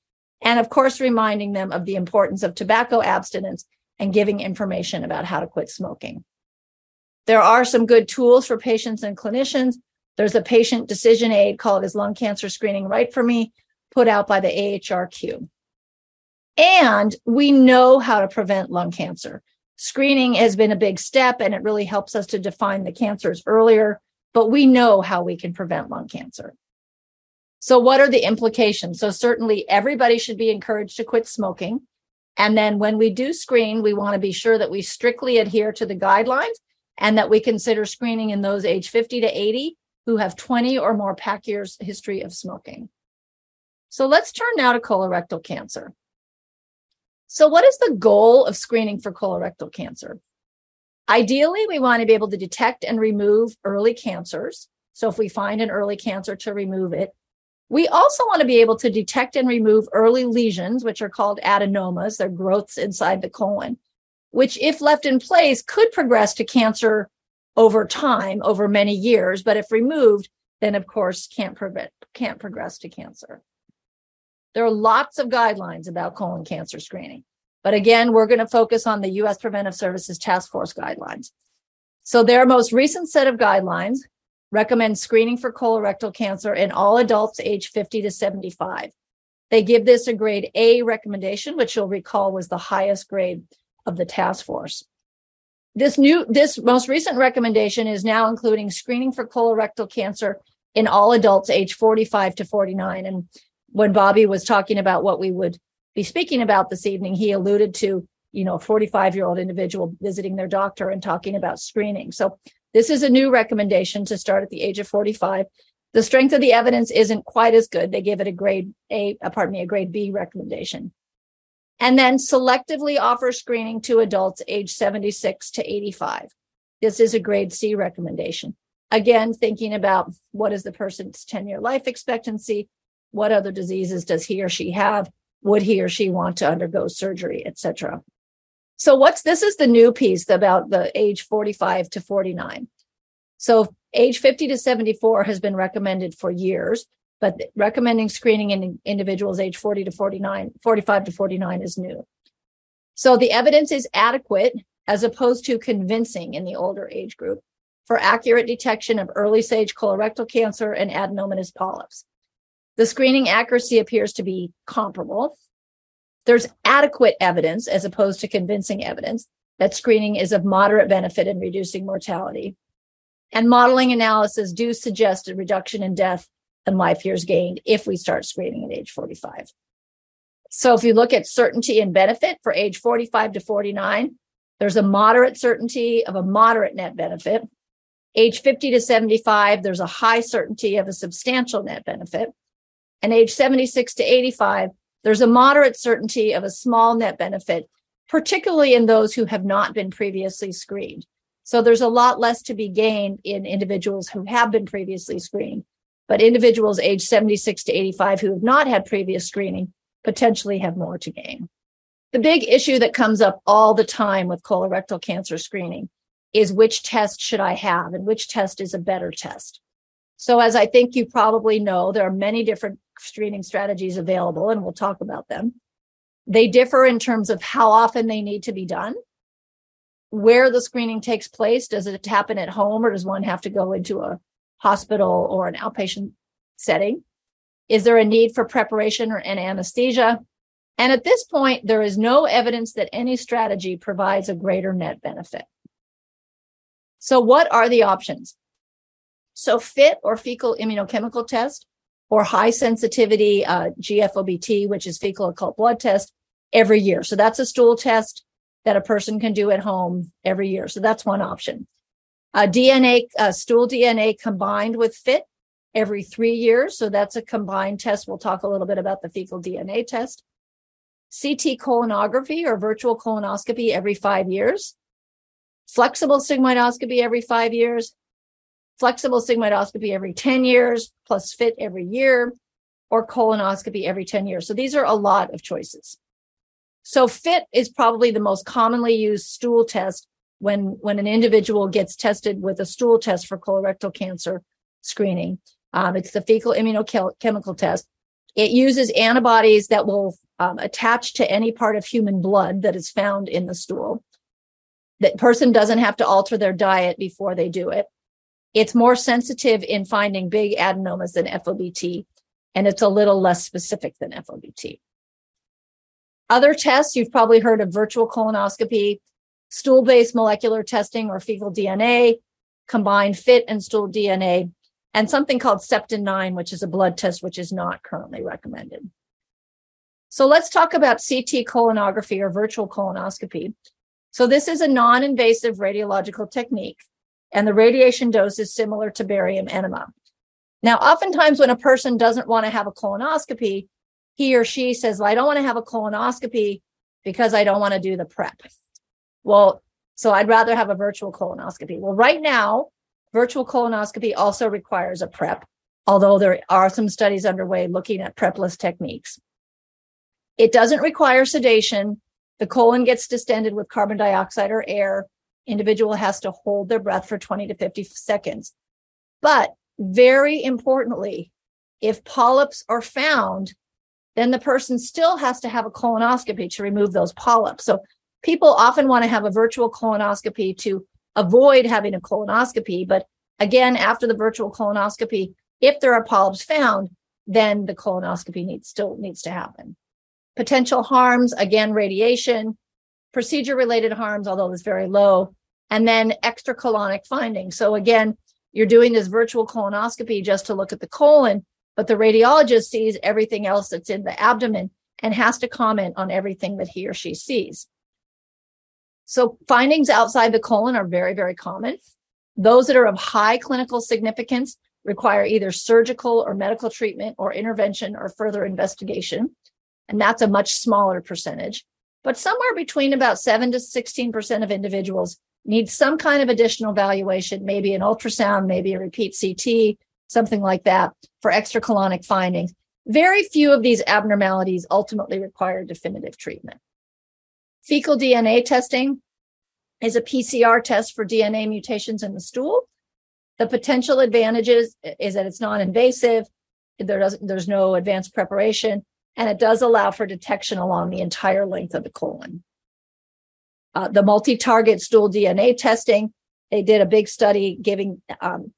[SPEAKER 3] And of course, reminding them of the importance of tobacco abstinence and giving information about how to quit smoking. There are some good tools for patients and clinicians. There's a patient decision aid called Is Lung Cancer Screening Right for Me, put out by the AHRQ. And we know how to prevent lung cancer. Screening has been a big step and it really helps us to define the cancers earlier, but we know how we can prevent lung cancer. So, what are the implications? So, certainly everybody should be encouraged to quit smoking. And then when we do screen, we want to be sure that we strictly adhere to the guidelines and that we consider screening in those age 50 to 80 who have 20 or more pack years history of smoking. So let's turn now to colorectal cancer. So, what is the goal of screening for colorectal cancer? Ideally, we want to be able to detect and remove early cancers. So, if we find an early cancer, to remove it. We also want to be able to detect and remove early lesions, which are called adenomas. They're growths inside the colon, which, if left in place, could progress to cancer over time, over many years. But if removed, then of course can't prevent, can't progress to cancer. There are lots of guidelines about colon cancer screening. But again, we're going to focus on the U.S. Preventive Services Task Force guidelines. So their most recent set of guidelines recommend screening for colorectal cancer in all adults aged 50 to 75. They give this a grade A recommendation, which you'll recall was the highest grade of the task force. This new, this most recent recommendation is now including screening for colorectal cancer in all adults aged 45 to 49. And when Bobby was talking about what we would be speaking about this evening, he alluded to, you know, a 45 year old individual visiting their doctor and talking about screening. So this is a new recommendation to start at the age of 45. The strength of the evidence isn't quite as good. They give it a grade A, uh, pardon me, a grade B recommendation. And then selectively offer screening to adults age 76 to 85. This is a grade C recommendation. Again, thinking about what is the person's 10 year life expectancy, what other diseases does he or she have? Would he or she want to undergo surgery, etc. So what's this is the new piece about the age 45 to 49. So age 50 to 74 has been recommended for years, but recommending screening in individuals age 40 to 49, 45 to 49 is new. So the evidence is adequate as opposed to convincing in the older age group for accurate detection of early stage colorectal cancer and adenomatous polyps. The screening accuracy appears to be comparable. There's adequate evidence, as opposed to convincing evidence, that screening is of moderate benefit in reducing mortality. And modeling analysis do suggest a reduction in death and life years gained if we start screening at age 45. So if you look at certainty and benefit for age 45 to 49, there's a moderate certainty of a moderate net benefit. Age 50 to 75, there's a high certainty of a substantial net benefit and age 76 to 85, there's a moderate certainty of a small net benefit, particularly in those who have not been previously screened. So there's a lot less to be gained in individuals who have been previously screened, but individuals age 76 to 85 who have not had previous screening potentially have more to gain. The big issue that comes up all the time with colorectal cancer screening is which test should I have and which test is a better test. So, as I think you probably know, there are many different screening strategies available, and we'll talk about them. They differ in terms of how often they need to be done, where the screening takes place. Does it happen at home, or does one have to go into a hospital or an outpatient setting? Is there a need for preparation or an anesthesia? And at this point, there is no evidence that any strategy provides a greater net benefit. So, what are the options? So FIT or fecal immunochemical test or high sensitivity uh, GFOBT, which is fecal occult blood test every year. So that's a stool test that a person can do at home every year. So that's one option. Uh, DNA, uh, stool DNA combined with FIT every three years. So that's a combined test. We'll talk a little bit about the fecal DNA test. CT colonography or virtual colonoscopy every five years. Flexible sigmoidoscopy every five years flexible sigmoidoscopy every 10 years plus FIT every year, or colonoscopy every 10 years. So these are a lot of choices. So FIT is probably the most commonly used stool test when, when an individual gets tested with a stool test for colorectal cancer screening. Um, it's the fecal immunochemical test. It uses antibodies that will um, attach to any part of human blood that is found in the stool. That person doesn't have to alter their diet before they do it. It's more sensitive in finding big adenomas than FOBT, and it's a little less specific than FOBT. Other tests, you've probably heard of virtual colonoscopy, stool based molecular testing or fecal DNA, combined FIT and stool DNA, and something called Septin 9, which is a blood test, which is not currently recommended. So let's talk about CT colonography or virtual colonoscopy. So this is a non-invasive radiological technique, and the radiation dose is similar to barium enema. Now, oftentimes when a person doesn't want to have a colonoscopy, he or she says, well, I don't want to have a colonoscopy because I don't want to do the prep. Well, so I'd rather have a virtual colonoscopy. Well, right now, virtual colonoscopy also requires a prep, although there are some studies underway looking at prepless techniques. It doesn't require sedation. The colon gets distended with carbon dioxide or air. Individual has to hold their breath for 20 to 50 seconds. But very importantly, if polyps are found, then the person still has to have a colonoscopy to remove those polyps. So people often want to have a virtual colonoscopy to avoid having a colonoscopy. But again, after the virtual colonoscopy, if there are polyps found, then the colonoscopy needs still needs to happen. Potential harms, again, radiation, procedure related harms, although it's very low, and then extracolonic findings. So again, you're doing this virtual colonoscopy just to look at the colon, but the radiologist sees everything else that's in the abdomen and has to comment on everything that he or she sees. So findings outside the colon are very, very common. Those that are of high clinical significance require either surgical or medical treatment or intervention or further investigation and that's a much smaller percentage. But somewhere between about 7 to 16% of individuals need some kind of additional valuation, maybe an ultrasound, maybe a repeat CT, something like that for extracolonic findings. Very few of these abnormalities ultimately require definitive treatment. Fecal DNA testing is a PCR test for DNA mutations in the stool. The potential advantages is that it's non-invasive. There doesn't, there's no advanced preparation and it does allow for detection along the entire length of the colon. Uh, the multi-target stool DNA testing, they did a big study giving um,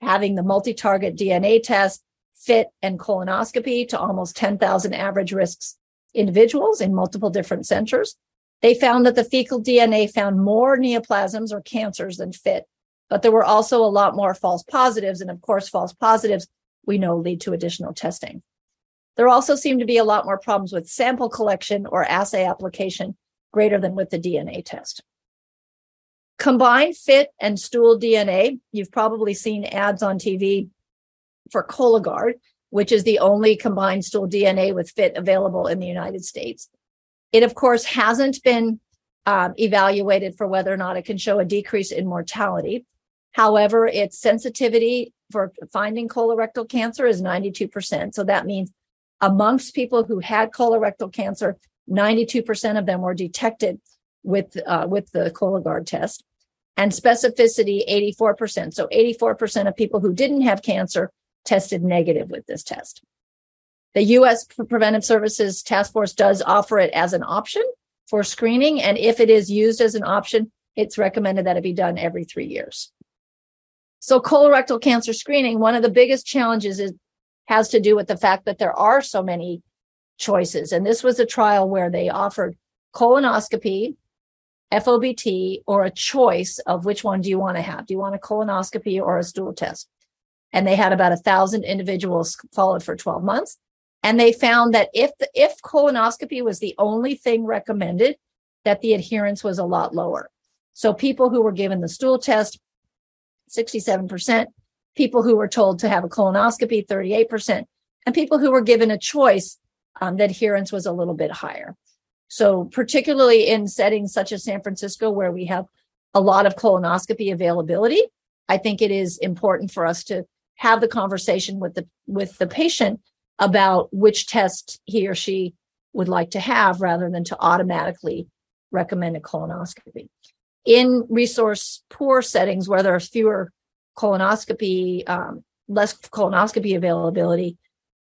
[SPEAKER 3] having the multi-target DNA test FIT and colonoscopy to almost 10,000 average risks individuals in multiple different centers. They found that the fecal DNA found more neoplasms or cancers than FIT, but there were also a lot more false positives. And of course, false positives we know lead to additional testing. There also seem to be a lot more problems with sample collection or assay application greater than with the DNA test. Combined FIT and stool DNA, you've probably seen ads on TV for Cologuard, which is the only combined stool DNA with FIT available in the United States. It, of course, hasn't been um, evaluated for whether or not it can show a decrease in mortality. However, its sensitivity for finding colorectal cancer is 92%. So that means amongst people who had colorectal cancer, 92% of them were detected with, uh, with the Cologuard test and specificity 84%. So 84% of people who didn't have cancer tested negative with this test. The U.S. Preventive Services Task Force does offer it as an option for screening. And if it is used as an option, it's recommended that it be done every three years. So colorectal cancer screening, one of the biggest challenges is has to do with the fact that there are so many choices. And this was a trial where they offered colonoscopy, FOBT, or a choice of which one do you want to have? Do you want a colonoscopy or a stool test? And they had about a thousand individuals followed for 12 months. And they found that if the, if colonoscopy was the only thing recommended, that the adherence was a lot lower. So people who were given the stool test, 67%, people who were told to have a colonoscopy, 38%, and people who were given a choice, um, the adherence was a little bit higher. So particularly in settings such as San Francisco, where we have a lot of colonoscopy availability, I think it is important for us to have the conversation with the with the patient about which test he or she would like to have rather than to automatically recommend a colonoscopy. In resource poor settings where there are fewer colonoscopy, um, less colonoscopy availability,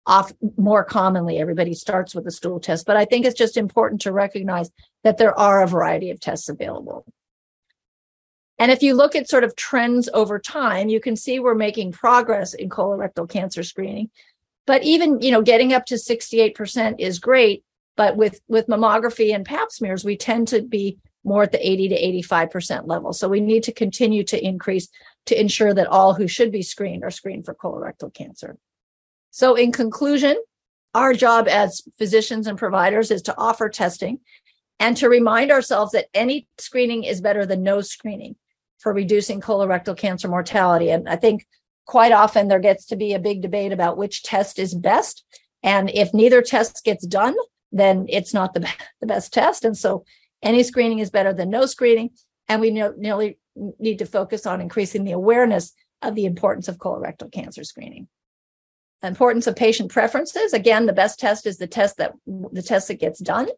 [SPEAKER 3] off more commonly everybody starts with a stool test. But I think it's just important to recognize that there are a variety of tests available. And if you look at sort of trends over time, you can see we're making progress in colorectal cancer screening. But even, you know, getting up to 68% is great. But with, with mammography and pap smears, we tend to be more at the 80 to 85% level. So we need to continue to increase to ensure that all who should be screened are screened for colorectal cancer. So in conclusion, our job as physicians and providers is to offer testing and to remind ourselves that any screening is better than no screening for reducing colorectal cancer mortality. And I think quite often there gets to be a big debate about which test is best. And if neither test gets done, then it's not the, the best test. And so any screening is better than no screening. And we nearly need to focus on increasing the awareness of the importance of colorectal cancer screening. Importance of patient preferences. Again, the best test is the test that the test that gets done.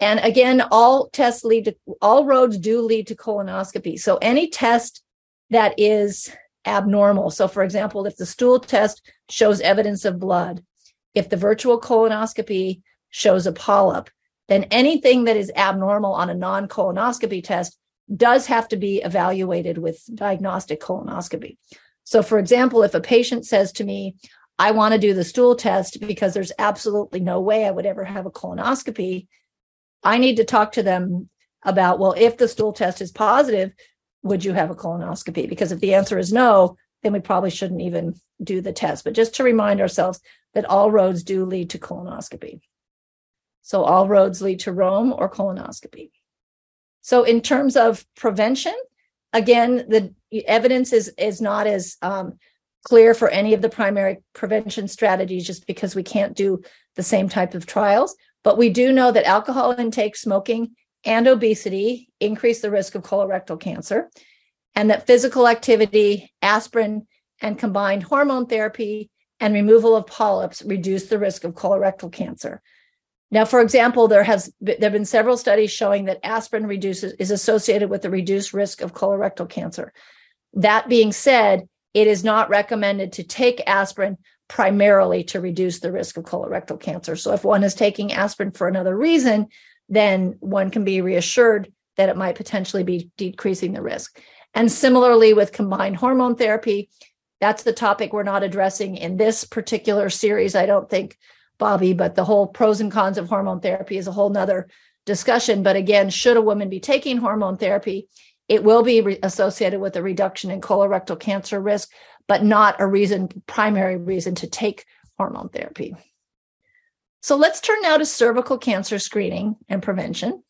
[SPEAKER 3] And again, all tests lead to all roads do lead to colonoscopy. So any test that is abnormal. So for example, if the stool test shows evidence of blood, if the virtual colonoscopy shows a polyp, then anything that is abnormal on a non-colonoscopy test does have to be evaluated with diagnostic colonoscopy. So for example, if a patient says to me, I want to do the stool test because there's absolutely no way I would ever have a colonoscopy, I need to talk to them about, well, if the stool test is positive, would you have a colonoscopy? Because if the answer is no, then we probably shouldn't even do the test. But just to remind ourselves that all roads do lead to colonoscopy. So all roads lead to Rome or colonoscopy. So in terms of prevention, again, the evidence is is not as um, clear for any of the primary prevention strategies just because we can't do the same type of trials. But we do know that alcohol intake, smoking, and obesity increase the risk of colorectal cancer, and that physical activity, aspirin, and combined hormone therapy and removal of polyps reduce the risk of colorectal cancer. Now, for example, there has there have been several studies showing that aspirin reduces is associated with the reduced risk of colorectal cancer. That being said, it is not recommended to take aspirin primarily to reduce the risk of colorectal cancer. So if one is taking aspirin for another reason, then one can be reassured that it might potentially be decreasing the risk. And similarly with combined hormone therapy, that's the topic we're not addressing in this particular series, I don't think, Bobby, but the whole pros and cons of hormone therapy is a whole nother discussion. But again, should a woman be taking hormone therapy, it will be re- associated with a reduction in colorectal cancer risk, but not a reason, primary reason to take hormone therapy. So let's turn now to cervical cancer screening and prevention.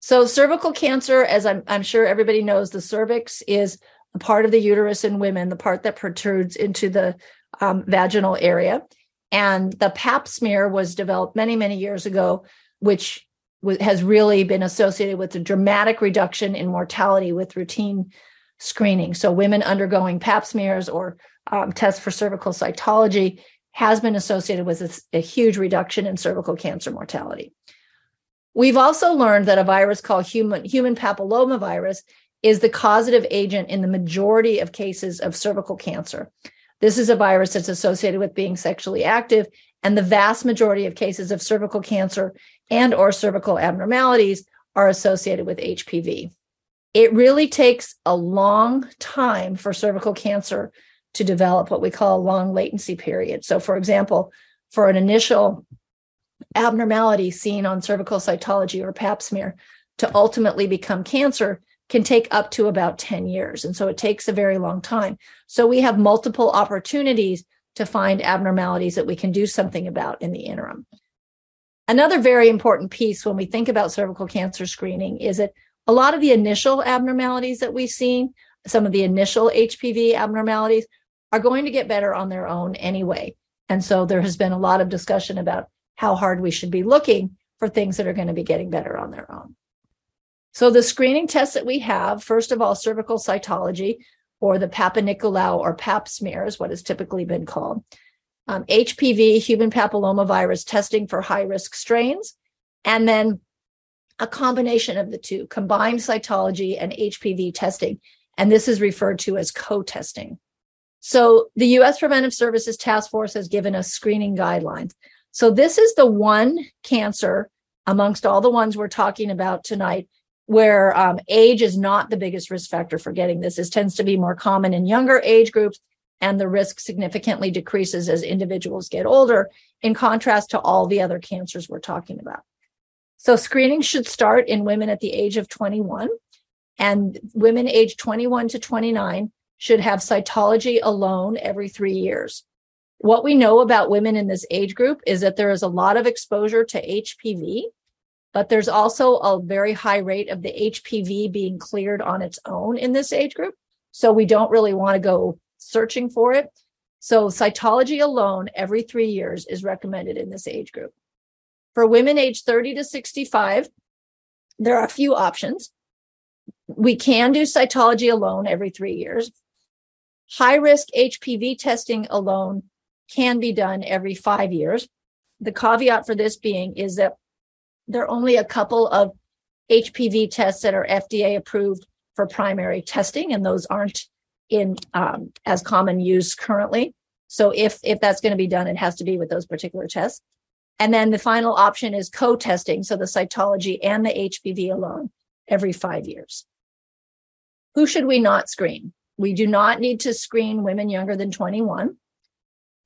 [SPEAKER 3] So, cervical cancer, as I'm, I'm sure everybody knows, the cervix is a part of the uterus in women, the part that protrudes into the um, vaginal area. And the pap smear was developed many, many years ago, which has really been associated with a dramatic reduction in mortality with routine screening. So, women undergoing pap smears or um, tests for cervical cytology has been associated with a, a huge reduction in cervical cancer mortality. We've also learned that a virus called human, human papillomavirus is the causative agent in the majority of cases of cervical cancer. This is a virus that's associated with being sexually active, and the vast majority of cases of cervical cancer and or cervical abnormalities are associated with HPV. It really takes a long time for cervical cancer to develop what we call a long latency period. So, for example, for an initial abnormality seen on cervical cytology or pap smear to ultimately become cancer can take up to about 10 years. And so it takes a very long time. So we have multiple opportunities to find abnormalities that we can do something about in the interim. Another very important piece when we think about cervical cancer screening is that a lot of the initial abnormalities that we've seen, some of the initial HPV abnormalities, are going to get better on their own anyway. And so there has been a lot of discussion about how hard we should be looking for things that are going to be getting better on their own. So the screening tests that we have, first of all, cervical cytology or the Papanicolaou or pap smear is what has typically been called. um, HPV, human papillomavirus testing for high risk strains, and then a combination of the two, combined cytology and HPV testing. And this is referred to as co testing. So the US Preventive Services Task Force has given us screening guidelines. So this is the one cancer amongst all the ones we're talking about tonight where um, age is not the biggest risk factor for getting this. This tends to be more common in younger age groups, and the risk significantly decreases as individuals get older, in contrast to all the other cancers we're talking about. So, screening should start in women at the age of 21, and women aged 21 to 29 should have cytology alone every three years. What we know about women in this age group is that there is a lot of exposure to HPV, but there's also a very high rate of the HPV being cleared on its own in this age group. So we don't really want to go searching for it. So cytology alone every three years is recommended in this age group. For women aged 30 to 65, there are a few options. We can do cytology alone every three years. High risk HPV testing alone can be done every five years. The caveat for this being is that there are only a couple of HPV tests that are FDA approved for primary testing, and those aren't in um, as common use currently. So if if that's going to be done, it has to be with those particular tests. And then the final option is co-testing, so the cytology and the HPV alone every five years. Who should we not screen? We do not need to screen women younger than 21.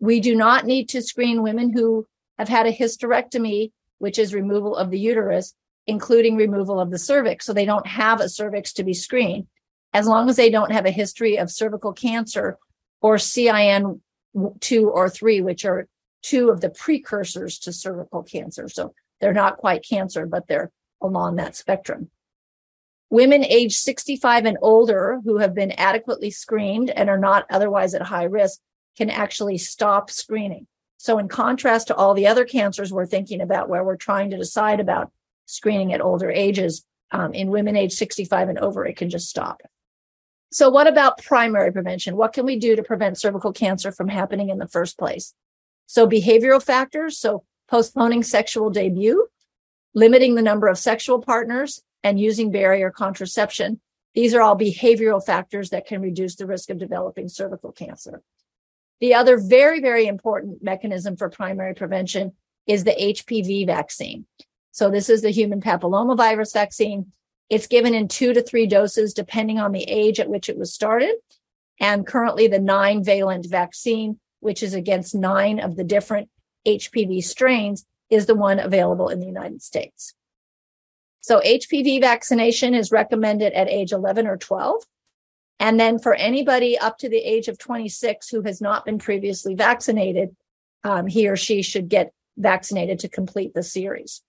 [SPEAKER 3] We do not need to screen women who have had a hysterectomy, which is removal of the uterus, including removal of the cervix. So they don't have a cervix to be screened. As long as they don't have a history of cervical cancer or CIN two or three, which are two of the precursors to cervical cancer. So they're not quite cancer, but they're along that spectrum. Women age 65 and older who have been adequately screened and are not otherwise at high risk can actually stop screening. So, in contrast to all the other cancers we're thinking about, where we're trying to decide about screening at older ages, um, in women age 65 and over, it can just stop. So, what about primary prevention? What can we do to prevent cervical cancer from happening in the first place? So, behavioral factors, so postponing sexual debut, limiting the number of sexual partners, and using barrier contraception. These are all behavioral factors that can reduce the risk of developing cervical cancer. The other very, very important mechanism for primary prevention is the HPV vaccine. So this is the human papillomavirus vaccine. It's given in two to three doses, depending on the age at which it was started. And currently the nine valent vaccine, which is against nine of the different HPV strains, is the one available in the United States. So HPV vaccination is recommended at age 11 or 12. And then for anybody up to the age of 26 who has not been previously vaccinated, um, he or she should get vaccinated to complete the series.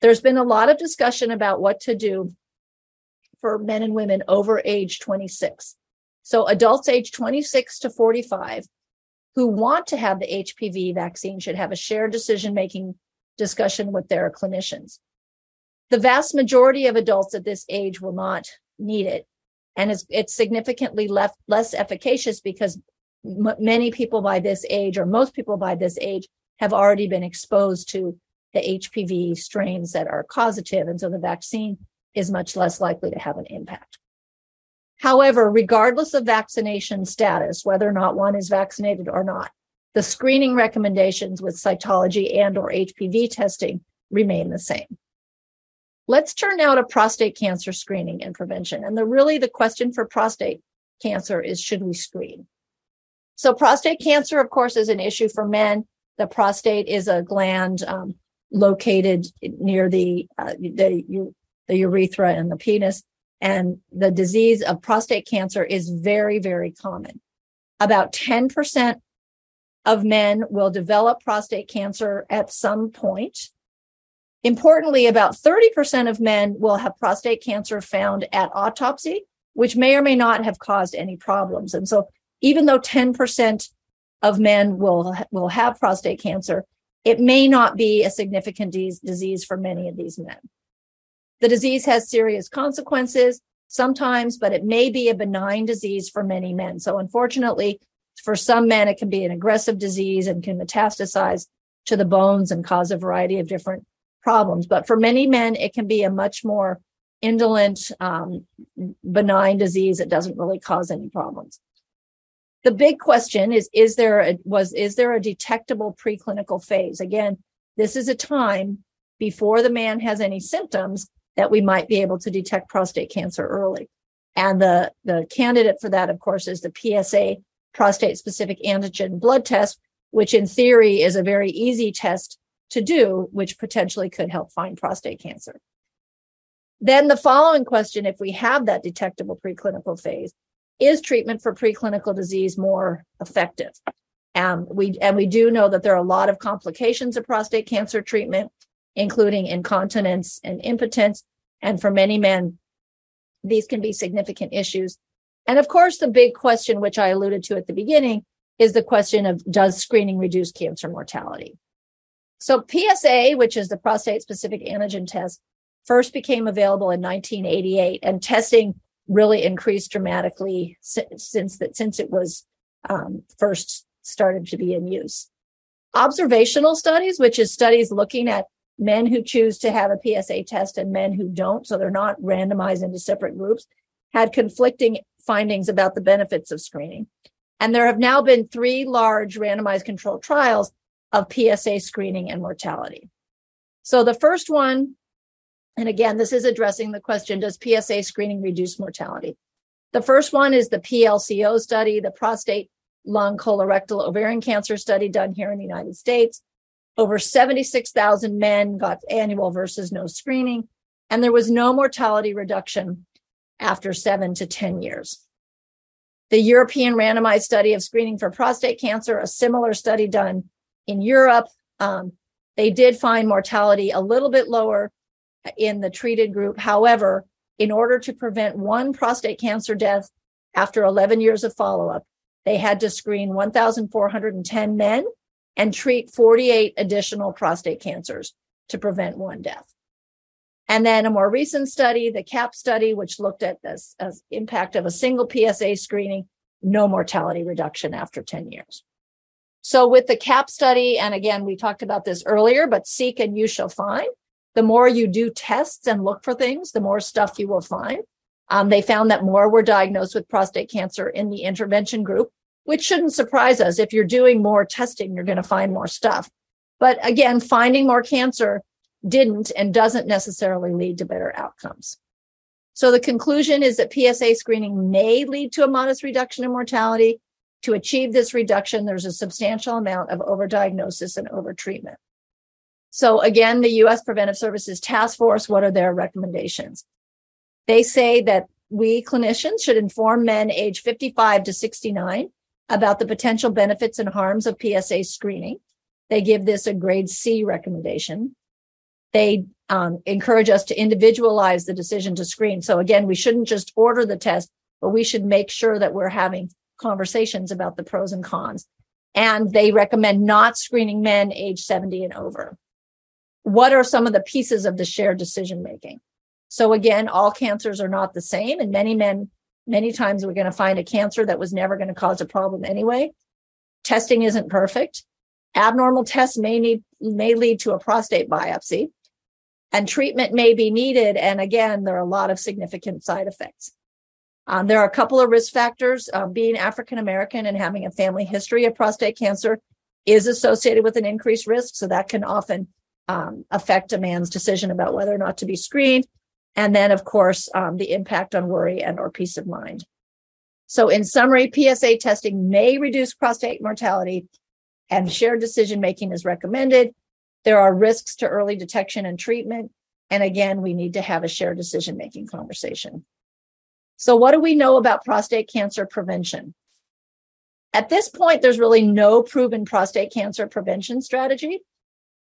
[SPEAKER 3] There's been a lot of discussion about what to do for men and women over age 26. So adults age 26 to 45 who want to have the HPV vaccine should have a shared decision making discussion with their clinicians. The vast majority of adults at this age will not need it and it's, it's significantly less, less efficacious because m- many people by this age or most people by this age have already been exposed to the HPV strains that are causative. And so the vaccine is much less likely to have an impact. However, regardless of vaccination status, whether or not one is vaccinated or not, the screening recommendations with cytology and or HPV testing remain the same. Let's turn now to prostate cancer screening and prevention. And the really the question for prostate cancer is should we screen? So prostate cancer, of course, is an issue for men. The prostate is a gland um, located near the, uh, the the urethra and the penis, and the disease of prostate cancer is very very common. About ten percent of men will develop prostate cancer at some point. Importantly, about 30% of men will have prostate cancer found at autopsy, which may or may not have caused any problems. And so even though 10% of men will, will have prostate cancer, it may not be a significant disease for many of these men. The disease has serious consequences sometimes, but it may be a benign disease for many men. So unfortunately, For some men, it can be an aggressive disease and can metastasize to the bones and cause a variety of different problems. But for many men, it can be a much more indolent, um, benign disease that doesn't really cause any problems. The big question is: Is there a, was is there a detectable preclinical phase? Again, this is a time before the man has any symptoms that we might be able to detect prostate cancer early. And the, the candidate for that, of course, is the PSA prostate specific antigen blood test, which in theory is a very easy test to do, which potentially could help find prostate cancer. Then the following question, if we have that detectable preclinical phase, is treatment for preclinical disease more effective? Um, we and we do know that there are a lot of complications of prostate cancer treatment, including incontinence and impotence. And for many men, these can be significant issues. And of course, the big question, which I alluded to at the beginning, is the question of does screening reduce cancer mortality? So PSA, which is the prostate specific antigen test, first became available in 1988 and testing really increased dramatically since that since it was um, first started to be in use. Observational studies, which is studies looking at men who choose to have a PSA test and men who don't, so they're not randomized into separate groups, had conflicting findings about the benefits of screening. And there have now been three large randomized controlled trials of PSA screening and mortality. So the first one, and again, this is addressing the question Does PSA screening reduce mortality? The first one is the PLCO study, the prostate, lung, colorectal, ovarian cancer study done here in the United States. Over 76,000 men got annual versus no screening, and there was no mortality reduction after seven to 10 years. The European randomized study of screening for prostate cancer, a similar study done in Europe, um, they did find mortality a little bit lower in the treated group. However, in order to prevent one prostate cancer death after 11 years of follow up, they had to screen 1,410 men and treat 48 additional prostate cancers to prevent one death. And then a more recent study, the CAP study, which looked at this impact of a single PSA screening, no mortality reduction after 10 years. So with the CAP study, and again, we talked about this earlier, but seek and you shall find. The more you do tests and look for things, the more stuff you will find. Um, they found that more were diagnosed with prostate cancer in the intervention group which shouldn't surprise us. If you're doing more testing, you're going to find more stuff. But again, finding more cancer didn't and doesn't necessarily lead to better outcomes. So the conclusion is that PSA screening may lead to a modest reduction in mortality. To achieve this reduction, there's a substantial amount of overdiagnosis and overtreatment. So again, the US Preventive Services Task Force, what are their recommendations? They say that we clinicians should inform men age 55 to 69 about the potential benefits and harms of PSA screening. They give this a grade C recommendation. They um, encourage us to individualize the decision to screen. So again, we shouldn't just order the test, but we should make sure that we're having conversations about the pros and cons. And they recommend not screening men age 70 and over. What are some of the pieces of the shared decision making? So again, all cancers are not the same and many men many times we're going to find a cancer that was never going to cause a problem anyway. Testing isn't perfect. Abnormal tests may need may lead to a prostate biopsy and treatment may be needed. And again, there are a lot of significant side effects. Um, there are a couple of risk factors. Uh, being African American and having a family history of prostate cancer is associated with an increased risk. So that can often um, affect a man's decision about whether or not to be screened. And then, of course, um, the impact on worry and or peace of mind. So in summary, PSA testing may reduce prostate mortality and shared decision making is recommended. There are risks to early detection and treatment. And again, we need to have a shared decision making conversation. So what do we know about prostate cancer prevention? At this point, there's really no proven prostate cancer prevention strategy.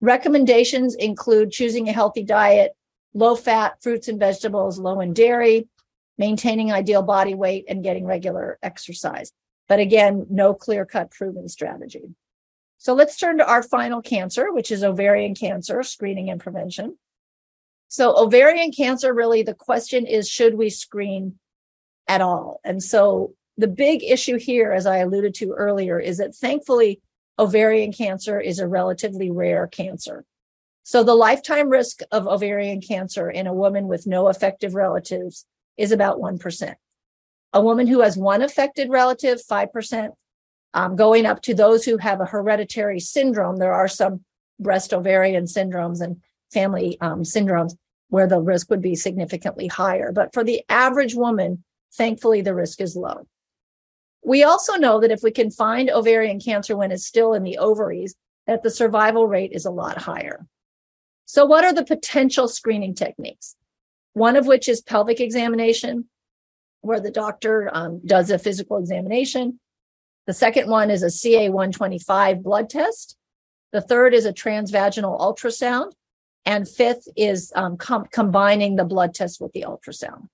[SPEAKER 3] Recommendations include choosing a healthy diet, low fat fruits and vegetables, low in dairy, maintaining ideal body weight, and getting regular exercise. But again, no clear cut proven strategy. So let's turn to our final cancer, which is ovarian cancer screening and prevention. So, ovarian cancer really, the question is should we screen at all? And so, the big issue here, as I alluded to earlier, is that thankfully ovarian cancer is a relatively rare cancer. So the lifetime risk of ovarian cancer in a woman with no affected relatives is about 1%. A woman who has one affected relative, 5%, um, going up to those who have a hereditary syndrome. There are some breast ovarian syndromes and family um, syndromes where the risk would be significantly higher. But for the average woman, thankfully, the risk is low. We also know that if we can find ovarian cancer when it's still in the ovaries, that the survival rate is a lot higher. So, what are the potential screening techniques? One of which is pelvic examination, where the doctor um, does a physical examination. The second one is a CA125 blood test. The third is a transvaginal ultrasound. And fifth is um, com- combining the blood test with the ultrasound.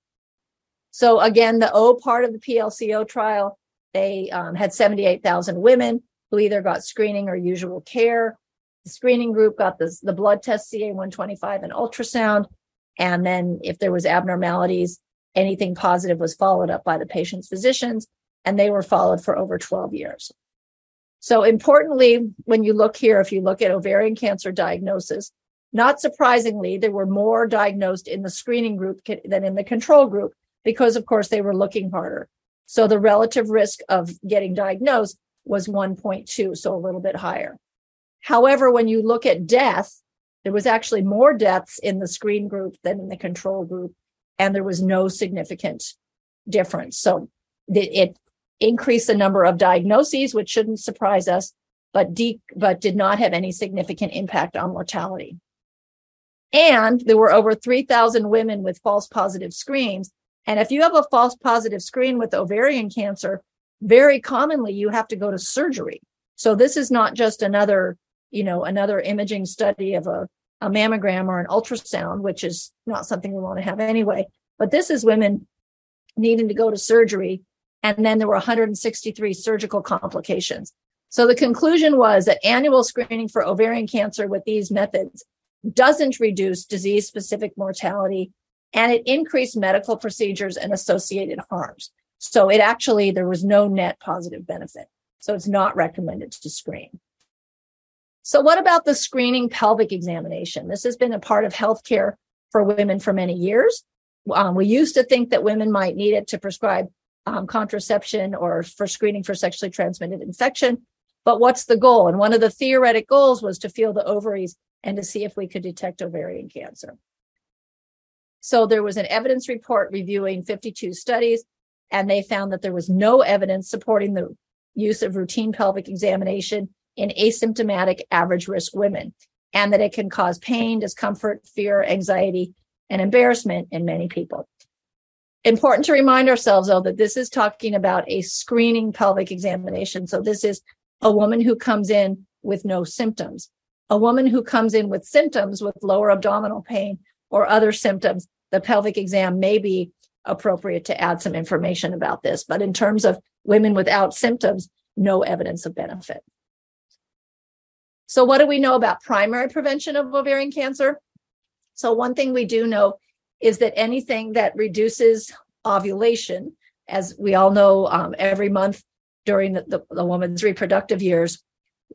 [SPEAKER 3] So, again, the O part of the PLCO trial they um, had 78,000 women who either got screening or usual care. The screening group got the, the blood test, CA125 and ultrasound. And then if there was abnormalities, anything positive was followed up by the patient's physicians, and they were followed for over 12 years. So importantly, when you look here, if you look at ovarian cancer diagnosis, not surprisingly, there were more diagnosed in the screening group than in the control group because, of course, they were looking harder. So the relative risk of getting diagnosed was 1.2, so a little bit higher. However, when you look at death, there was actually more deaths in the screen group than in the control group, and there was no significant difference. So it increased the number of diagnoses, which shouldn't surprise us, but de- but did not have any significant impact on mortality. And there were over 3,000 women with false positive screens and if you have a false positive screen with ovarian cancer, very commonly you have to go to surgery. So this is not just another, you know, another imaging study of a, a mammogram or an ultrasound, which is not something we want to have anyway. But this is women needing to go to surgery. And then there were 163 surgical complications. So the conclusion was that annual screening for ovarian cancer with these methods doesn't reduce disease specific mortality and it increased medical procedures and associated harms. So it actually, there was no net positive benefit. So it's not recommended to screen. So what about the screening pelvic examination? This has been a part of healthcare for women for many years. Um, we used to think that women might need it to prescribe um, contraception or for screening for sexually transmitted infection. But what's the goal? And one of the theoretic goals was to feel the ovaries and to see if we could detect ovarian cancer. So there was an evidence report reviewing 52 studies, and they found that there was no evidence supporting the use of routine pelvic examination in asymptomatic average risk women, and that it can cause pain, discomfort, fear, anxiety, and embarrassment in many people. Important to remind ourselves, though, that this is talking about a screening pelvic examination. So this is a woman who comes in with no symptoms. A woman who comes in with symptoms with lower abdominal pain or other symptoms, the pelvic exam may be appropriate to add some information about this. But in terms of women without symptoms, no evidence of benefit. So, what do we know about primary prevention of ovarian cancer? So, one thing we do know is that anything that reduces ovulation, as we all know, um, every month during the, the, the, woman's reproductive years,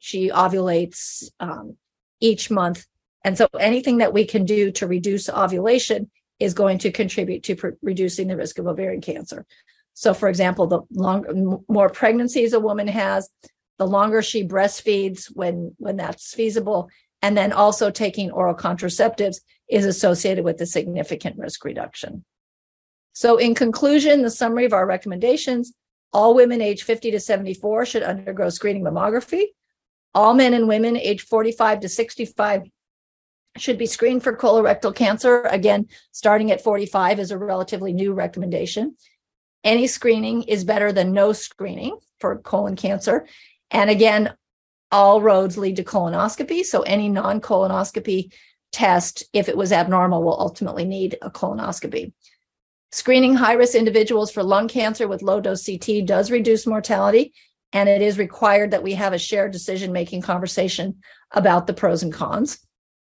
[SPEAKER 3] she ovulates um, each month and so anything that we can do to reduce ovulation is going to contribute to pr- reducing the risk of ovarian cancer. So, for example, the longer, more pregnancies a woman has, the longer she breastfeeds when when that's feasible, and then also taking oral contraceptives is associated with a significant risk reduction. So, in conclusion, the summary of our recommendations: all women age 50 to 74 should undergo screening mammography. All men and women age 45 to 65 should be screened for colorectal cancer. Again, starting at 45 is a relatively new recommendation. Any screening is better than no screening for colon cancer. And again, all roads lead to colonoscopy. So any non colonoscopy test, if it was abnormal, will ultimately need a colonoscopy. Screening high risk individuals for lung cancer with low dose CT does reduce mortality. And it is required that we have a shared decision making conversation about the pros and cons.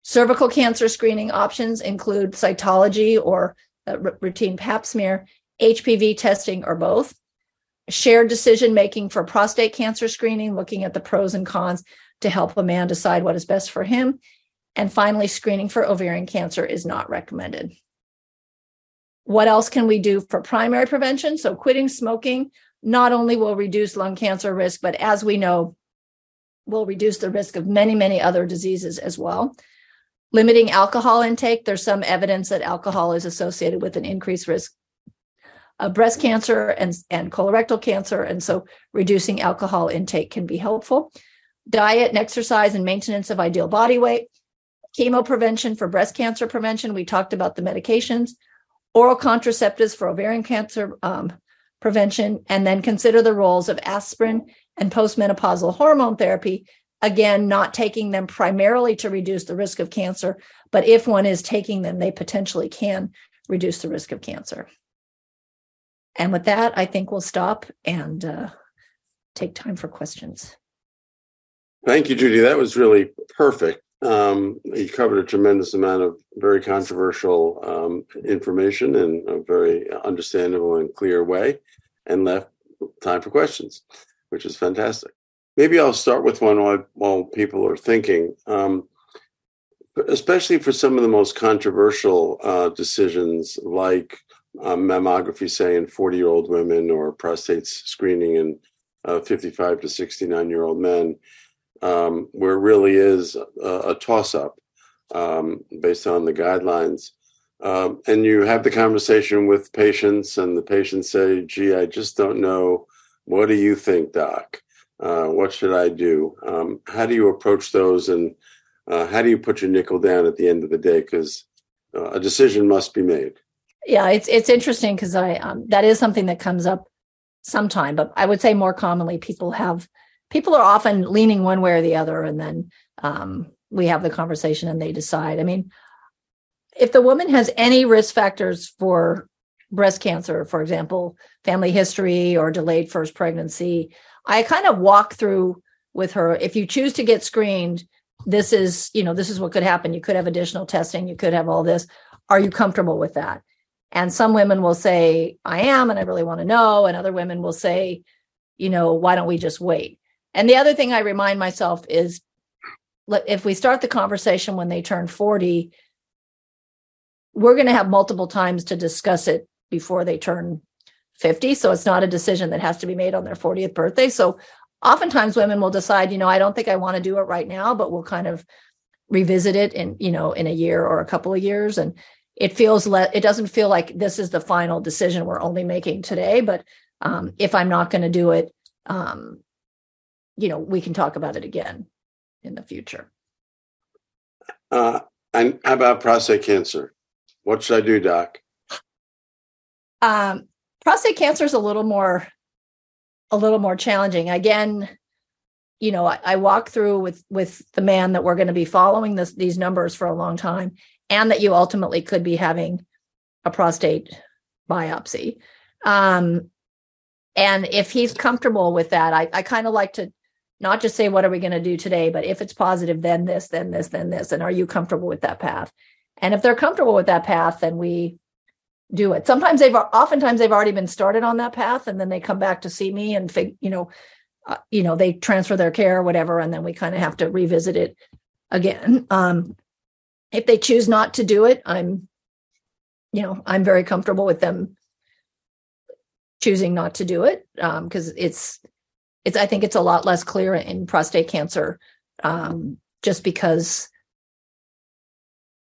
[SPEAKER 3] Cervical cancer screening options include cytology or uh, routine pap smear, HPV testing, or both. shared decision making for prostate cancer screening, looking at the pros and cons to help a man decide what is best for him. And finally, screening for ovarian cancer is not recommended. What else can we do for primary prevention? So, quitting smoking not only will reduce lung cancer risk, but as we know, will reduce the risk of many, many other diseases as well. Limiting alcohol intake, there's some evidence that alcohol is associated with an increased risk of breast cancer and, and colorectal cancer. And so reducing alcohol intake can be helpful. Diet and exercise and maintenance of ideal body weight. Chemo prevention for breast cancer prevention. We talked about the medications. Oral contraceptives for ovarian cancer um, prevention. And then consider the roles of aspirin and postmenopausal hormone therapy. Again, not taking them primarily to reduce the risk of cancer, but if one is taking them, they potentially can reduce the risk of cancer. And with that, I think we'll stop and uh, take time for questions.
[SPEAKER 2] Thank you, Judy. That was really perfect. Um, you covered a tremendous amount of very controversial um, information in a very understandable and clear way, and left time for questions, which is fantastic. Maybe I'll start with one while, while people are thinking. Um, especially for some of the most controversial uh, decisions, like um, mammography, say, in 40 year old women or prostate screening in uh, 55 to 69 year old men, um, where it really is a, a toss up um, based on the guidelines. Um, and you have the conversation with patients, and the patients say, gee, I just don't know. What do you think, doc? Uh, what should I do? Um, how do you approach those, and uh, how do you put your nickel down at the end of the day? Because uh, a decision must be made
[SPEAKER 3] yeah, it's it's interesting because I um, that is something that comes up sometime, but I would say more commonly people have people are often leaning one way or the other, and then um, we have the conversation and they decide. I mean, if the woman has any risk factors for breast cancer, for example, family history or delayed first pregnancy, I kind of walk through with her. If you choose to get screened, this is you know this is what could happen. You could have additional testing. You could have all this. Are you comfortable with that? And some women will say, I am, and I really want to know. And other women will say, you know, why don't we just wait? And the other thing I remind myself is if we start the conversation when they turn 40, we're going to have multiple times to discuss it before they turn 50. So it's not a decision that has to be made on their 40th birthday. So oftentimes women will decide, you know, I don't think I want to do it right now, but we'll kind of revisit it in, you know, in a year or a couple of years. And it feels le- it doesn't feel like this is the final decision we're only making today but um, if i'm not going to do it um, you know we can talk about it again in the future
[SPEAKER 2] uh, and how about prostate cancer what should i do doc
[SPEAKER 3] um, prostate cancer is a little more a little more challenging again you know I, I walk through with with the man that we're going to be following this these numbers for a long time and that you ultimately could be having a prostate biopsy. Um, and if he's comfortable with that, I, I kind of like to not just say, what are we going to do today, but if it's positive, then this, then this, then this. And are you comfortable with that path? And if they're comfortable with that path, then we do it. Sometimes they've, oftentimes they've already been started on that path and then they come back to see me and, fig, you know, uh, you know, they transfer their care or whatever. And then we kind of have to revisit it again. Um, if they choose not to do it, I'm, you know, I'm very comfortable with them choosing not to do it because um, it's, it's. I think it's a lot less clear in prostate cancer, um, just because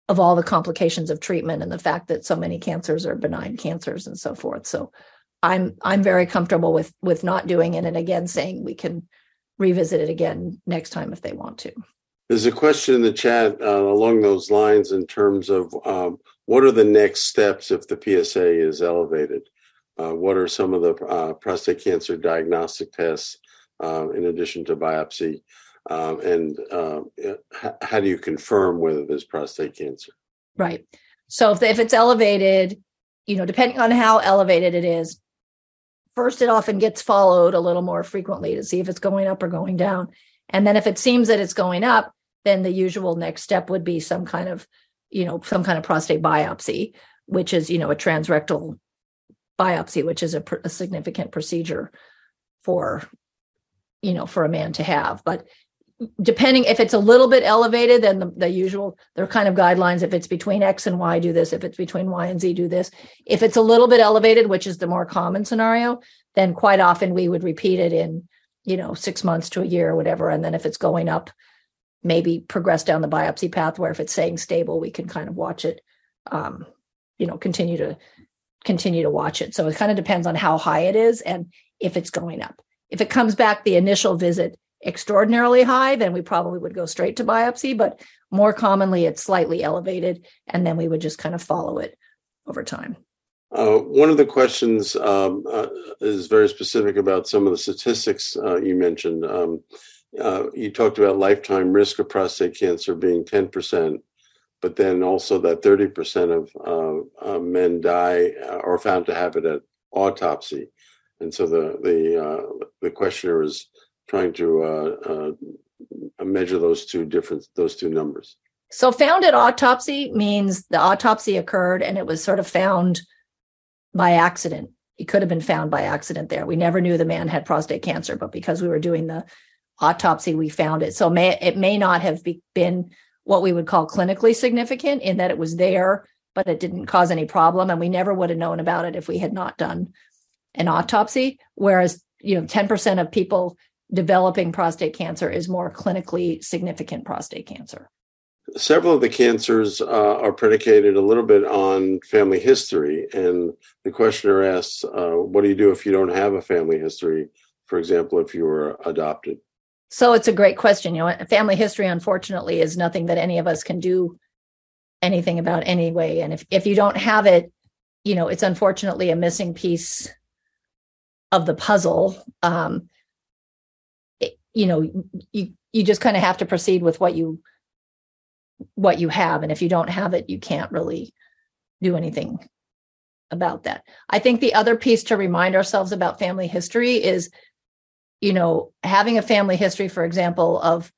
[SPEAKER 3] of all the complications of treatment and the fact that so many cancers are benign cancers and so forth. So, I'm I'm very comfortable with with not doing it, and again saying we can revisit it again next time if they want to.
[SPEAKER 2] There's a question in the chat uh, along those lines in terms of um, what are the next steps if the PSA is elevated? Uh, what are some of the uh, prostate cancer diagnostic tests uh, in addition to biopsy? Um, and uh, how do you confirm whether there's prostate cancer?
[SPEAKER 3] Right. So if, if it's elevated, you know, depending on how elevated it is, first it often gets followed a little more frequently to see if it's going up or going down. And then if it seems that it's going up, then the usual next step would be some kind of, you know, some kind of prostate biopsy, which is, you know, a transrectal biopsy, which is a, a significant procedure for you know for a man to have. But depending if it's a little bit elevated then the, the usual there are kind of guidelines if it's between x and y do this if it's between y and z do this. If it's a little bit elevated which is the more common scenario then quite often we would repeat it in you know six months to a year or whatever and then if it's going up maybe progress down the biopsy path where if it's staying stable we can kind of watch it um, you know continue to continue to watch it. So it kind of depends on how high it is and if it's going up. If it comes back the initial visit extraordinarily high, then we probably would go straight to biopsy. But more commonly, it's slightly elevated, and then we would just kind of follow it over time.
[SPEAKER 2] Uh, one of the questions um, uh, is very specific about some of the statistics uh, you mentioned. Um, uh, you talked about lifetime risk of prostate cancer being 10%, but then also that 30% of uh, uh, men die or found to have it at autopsy. And so the the the questioner is trying to uh, uh, measure those two different those two numbers.
[SPEAKER 3] So found at autopsy means the autopsy occurred and it was sort of found by accident. It could have been found by accident there. We never knew the man had prostate cancer, but because we were doing the autopsy, we found it. So may, it may not have be, been what we would call clinically significant in that it was there, but it didn't cause any problem. And we never would have known about it if we had not done an autopsy. Whereas, you know, 10% of people developing prostate cancer is more clinically significant prostate cancer.
[SPEAKER 2] Several of the cancers uh, are predicated a little bit on family history. And the questioner asks, uh, What do you do if you don't have a family history? For example, if you were adopted?
[SPEAKER 3] So it's a great question. You know, family history, unfortunately, is nothing that any of us can do anything about anyway. And if, if you don't have it, you know, it's unfortunately a missing piece of the puzzle. Um, you know you you just kind of have to proceed with what you what you have and if you don't have it you can't really do anything about that. I think the other piece to remind ourselves about family history is you know having a family history for example of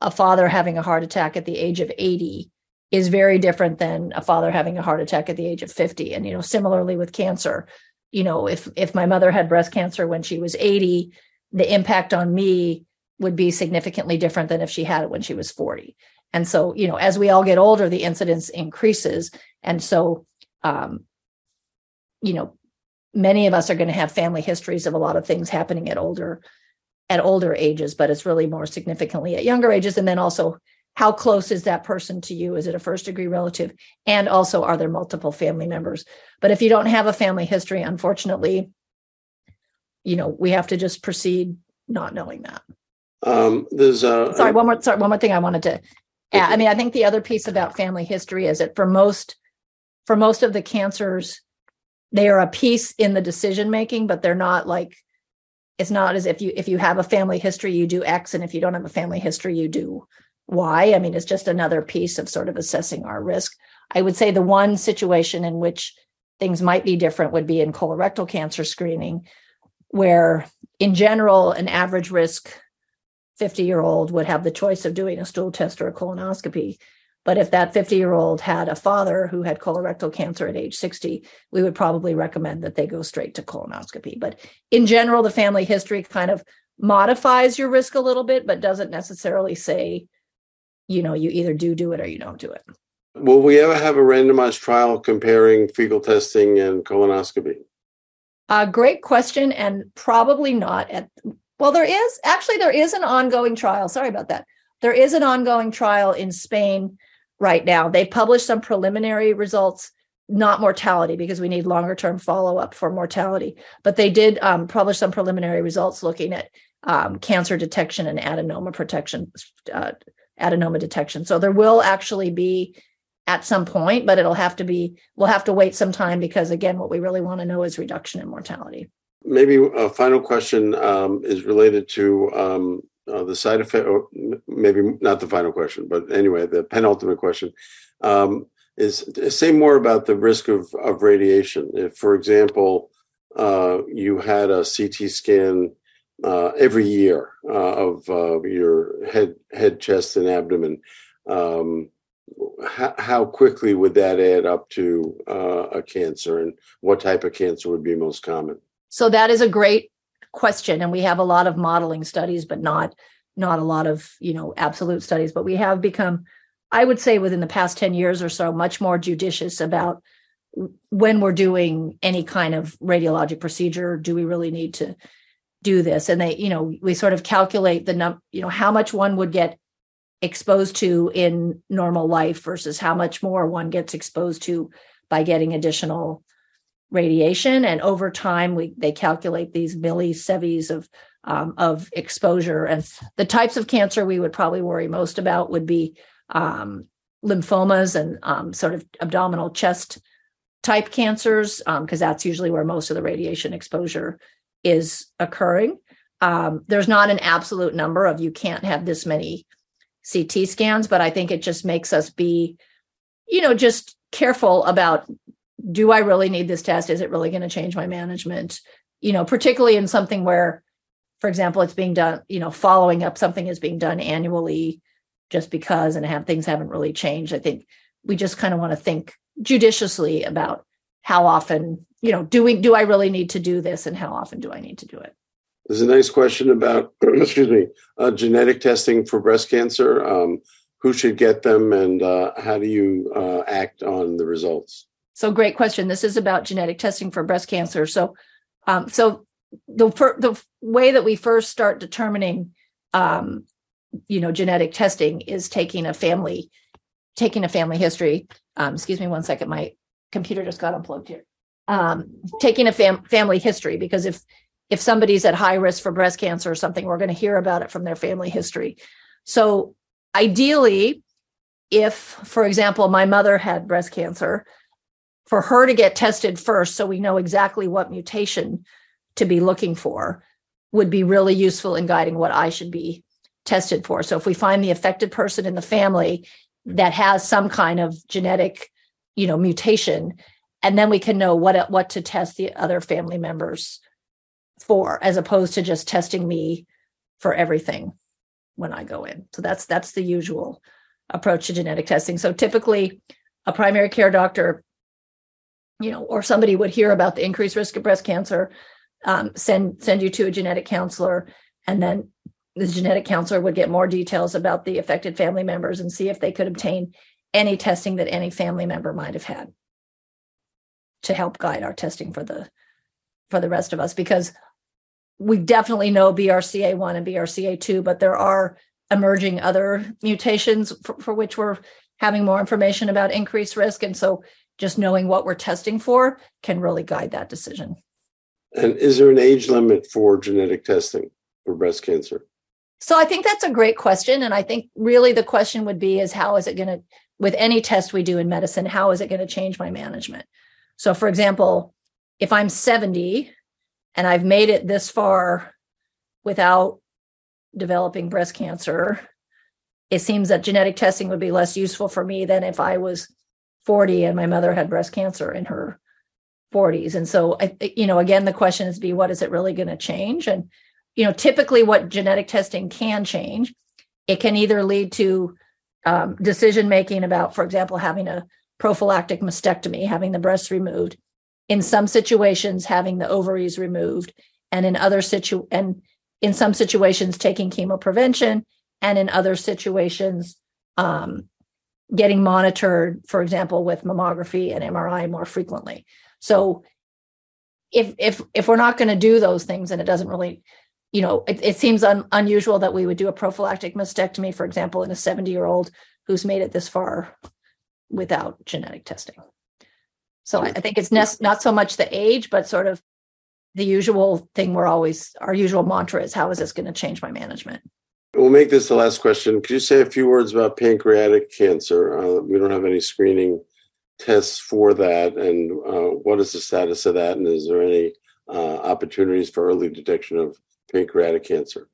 [SPEAKER 3] a father having a heart attack at the age of 80 is very different than a father having a heart attack at the age of 50 and you know similarly with cancer you know if if my mother had breast cancer when she was 80 the impact on me would be significantly different than if she had it when she was 40 and so you know as we all get older the incidence increases. And so um you know many of us are going to have family histories of a lot of things happening at older at older ages but it's really more significantly at younger ages. And then also how close is that person to you? Is it a first degree relative? And also are there multiple family members? But if you don't have a family history unfortunately you know, we have to just proceed not knowing that.
[SPEAKER 2] Um, there's uh,
[SPEAKER 3] sorry, one more sorry, one more thing I wanted to add. I mean, I think the other piece about family history is that for most for most of the cancers, they are a piece in the decision making, but they're not like it's not as if you if you have a family history, you do X, and if you don't have a family history, you do Y. I mean, it's just another piece of sort of assessing our risk. I would say the one situation in which things might be different would be in colorectal cancer screening, where in general, an average risk 50 year old would have the choice of doing a stool test or a colonoscopy. But if that 50 year old had a father who had colorectal cancer at age 60, we would probably recommend that they go straight to colonoscopy. But in general, the family history kind of modifies your risk a little bit, but doesn't necessarily say, you know, you either do do it or you don't do it.
[SPEAKER 2] Will we ever have a randomized trial comparing fecal testing and colonoscopy?
[SPEAKER 3] Uh, great question, and probably not at. Well, there is actually there is an ongoing trial. Sorry about that. There is an ongoing trial in Spain right now. They published some preliminary results, not mortality because we need longer term follow up for mortality, but they did um, publish some preliminary results looking at um, cancer detection and adenoma protection, uh, adenoma detection. So there will actually be at some point, but it'll have to be, we'll have to wait some time because, again, what we really want to know is reduction in mortality.
[SPEAKER 2] Maybe a final question um, is related to um, uh, the side effect, or maybe not the final question, but anyway, the penultimate question um, is say more about the risk of, of radiation. If, for example, uh, you had a CT scan uh, every year uh, of uh, your head, head, chest, and abdomen. Um, how, quickly would that add up to uh, a cancer, and what type of cancer would be most common?
[SPEAKER 3] So that is a great question, and we have a lot of modeling studies, but not not a lot of you know absolute studies. But we have become, I would say, within the past ten years or so, much more judicious about when we're doing any kind of radiologic procedure. Do we really need to do this? And they, you know, we sort of calculate the num, you know, how much one would get exposed to in normal life versus how much more one gets exposed to by getting additional radiation. And over time we they calculate these millisieverts of um, of exposure. And the types of cancer we would probably worry most about would be um, lymphomas and um, sort of abdominal chest type cancers because um, that's usually where most of the radiation exposure is occurring. Um, there's not an absolute number of you can't have this many CT scans, but I think it just makes us be, you know, just careful about do I really need this test? Is it really going to change my management? You know, particularly in something where, for example, it's being done, you know, following up something is being done annually just because and have things haven't really changed. I think we just kind of want to think judiciously about how often, you know, do we do I really need to do this and how often do I need to do it?
[SPEAKER 2] There's a nice question about, excuse me, uh, genetic testing for breast cancer. Um, who should get them, and uh, how do you uh, act on the results?
[SPEAKER 3] So, great question. This is about genetic testing for breast cancer. So, um, so the the way that we first start determining, um, you know, genetic testing is taking a family, taking a family history. Um, excuse me one second. My computer just got unplugged here. Um, taking a fam- family history because if if somebody's at high risk for breast cancer or something, we're going to hear about it from their family history. So, ideally, if, for example, my mother had breast cancer, for her to get tested first so we know exactly what mutation to be looking for would be really useful in guiding what I should be tested for. So, if we find the affected person in the family that has some kind of genetic, you know, mutation, and then we can know what what to test the other family members for as opposed to just testing me for everything when I go in. So that's that's the usual approach to genetic testing. So typically a primary care doctor you know or somebody would hear about the increased risk of breast cancer um, send send you to a genetic counselor and then the genetic counselor would get more details about the affected family members and see if they could obtain any testing that any family member might have had to help guide our testing for the for the rest of us because we definitely know BRCA1 and BRCA2, but there are emerging other mutations for, for, which we're having more information about increased risk. And so just knowing what we're testing for can really guide that decision.
[SPEAKER 2] And is there an age limit for genetic testing for breast cancer?
[SPEAKER 3] So I think that's a great question. And I think really the question would be is how is it going to, with any test we do in medicine, how is it going to change my management? So for example, if I'm 70 and I've made it this far without developing breast cancer, it seems that genetic testing would be less useful for me than if I was 40 and my mother had breast cancer in her 40s. And so, I, you know, again, the question is be what is it really going to change? And, you know, typically what genetic testing can change, it can either lead to um, decision making about, for example, having a prophylactic mastectomy, having the breasts removed, in some situations having the ovaries removed and in other situ and in some situations taking chemo prevention and in other situations um, getting monitored for example with mammography and mri more frequently. So if if if we're not going to do those things and it doesn't really you know it, it seems un, unusual that we would do a prophylactic mastectomy for example in a 70 year old who's made it this far without genetic testing so I think it's not so much the age, but sort of the usual thing we're always, our usual mantra is how is this going to change my management?
[SPEAKER 2] We'll make this the last question. Could you say a few words about pancreatic cancer? Uh, we don't have any screening tests for that. And uh, what is the status of that? And is there any uh, opportunities for early detection of pancreatic cancer?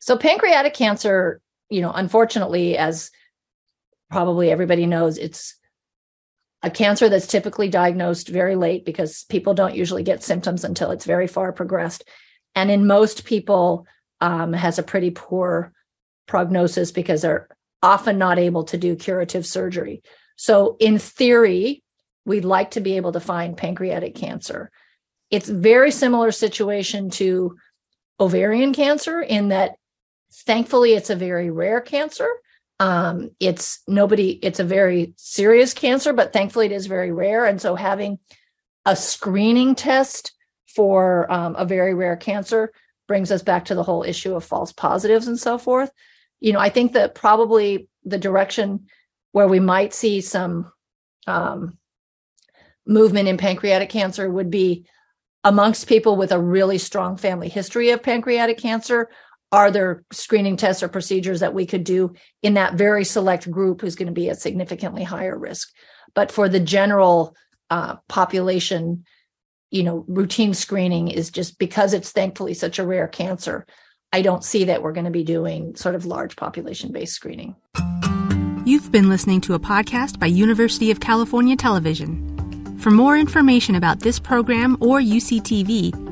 [SPEAKER 3] So, pancreatic cancer, you know, unfortunately, as probably everybody knows, it's a cancer that's typically diagnosed very late because people don't usually get symptoms until it's very far progressed and in most people um, has a pretty poor prognosis because they're often not able to do curative surgery So, in theory, we'd like to be able to find pancreatic cancer. It's very similar situation to ovarian cancer in that thankfully it's a very rare cancer. Um, it's nobody, it's a very serious cancer, but thankfully it is very rare. And so having a screening test for um, a very rare cancer brings us back to the whole issue of false positives and so forth. You know, I think that probably the direction where we might see some um, movement in pancreatic cancer would be amongst people with a really strong family history of pancreatic cancer. Are there screening tests or procedures that we could do in that very select group who's going to be at significantly higher risk? But for the general uh, population, you know, routine screening is just because it's thankfully such a rare cancer. I don't see that we're going to be doing sort of large population based screening.
[SPEAKER 1] You've been listening to a podcast by University of California Television. For more information about this program or UCTV,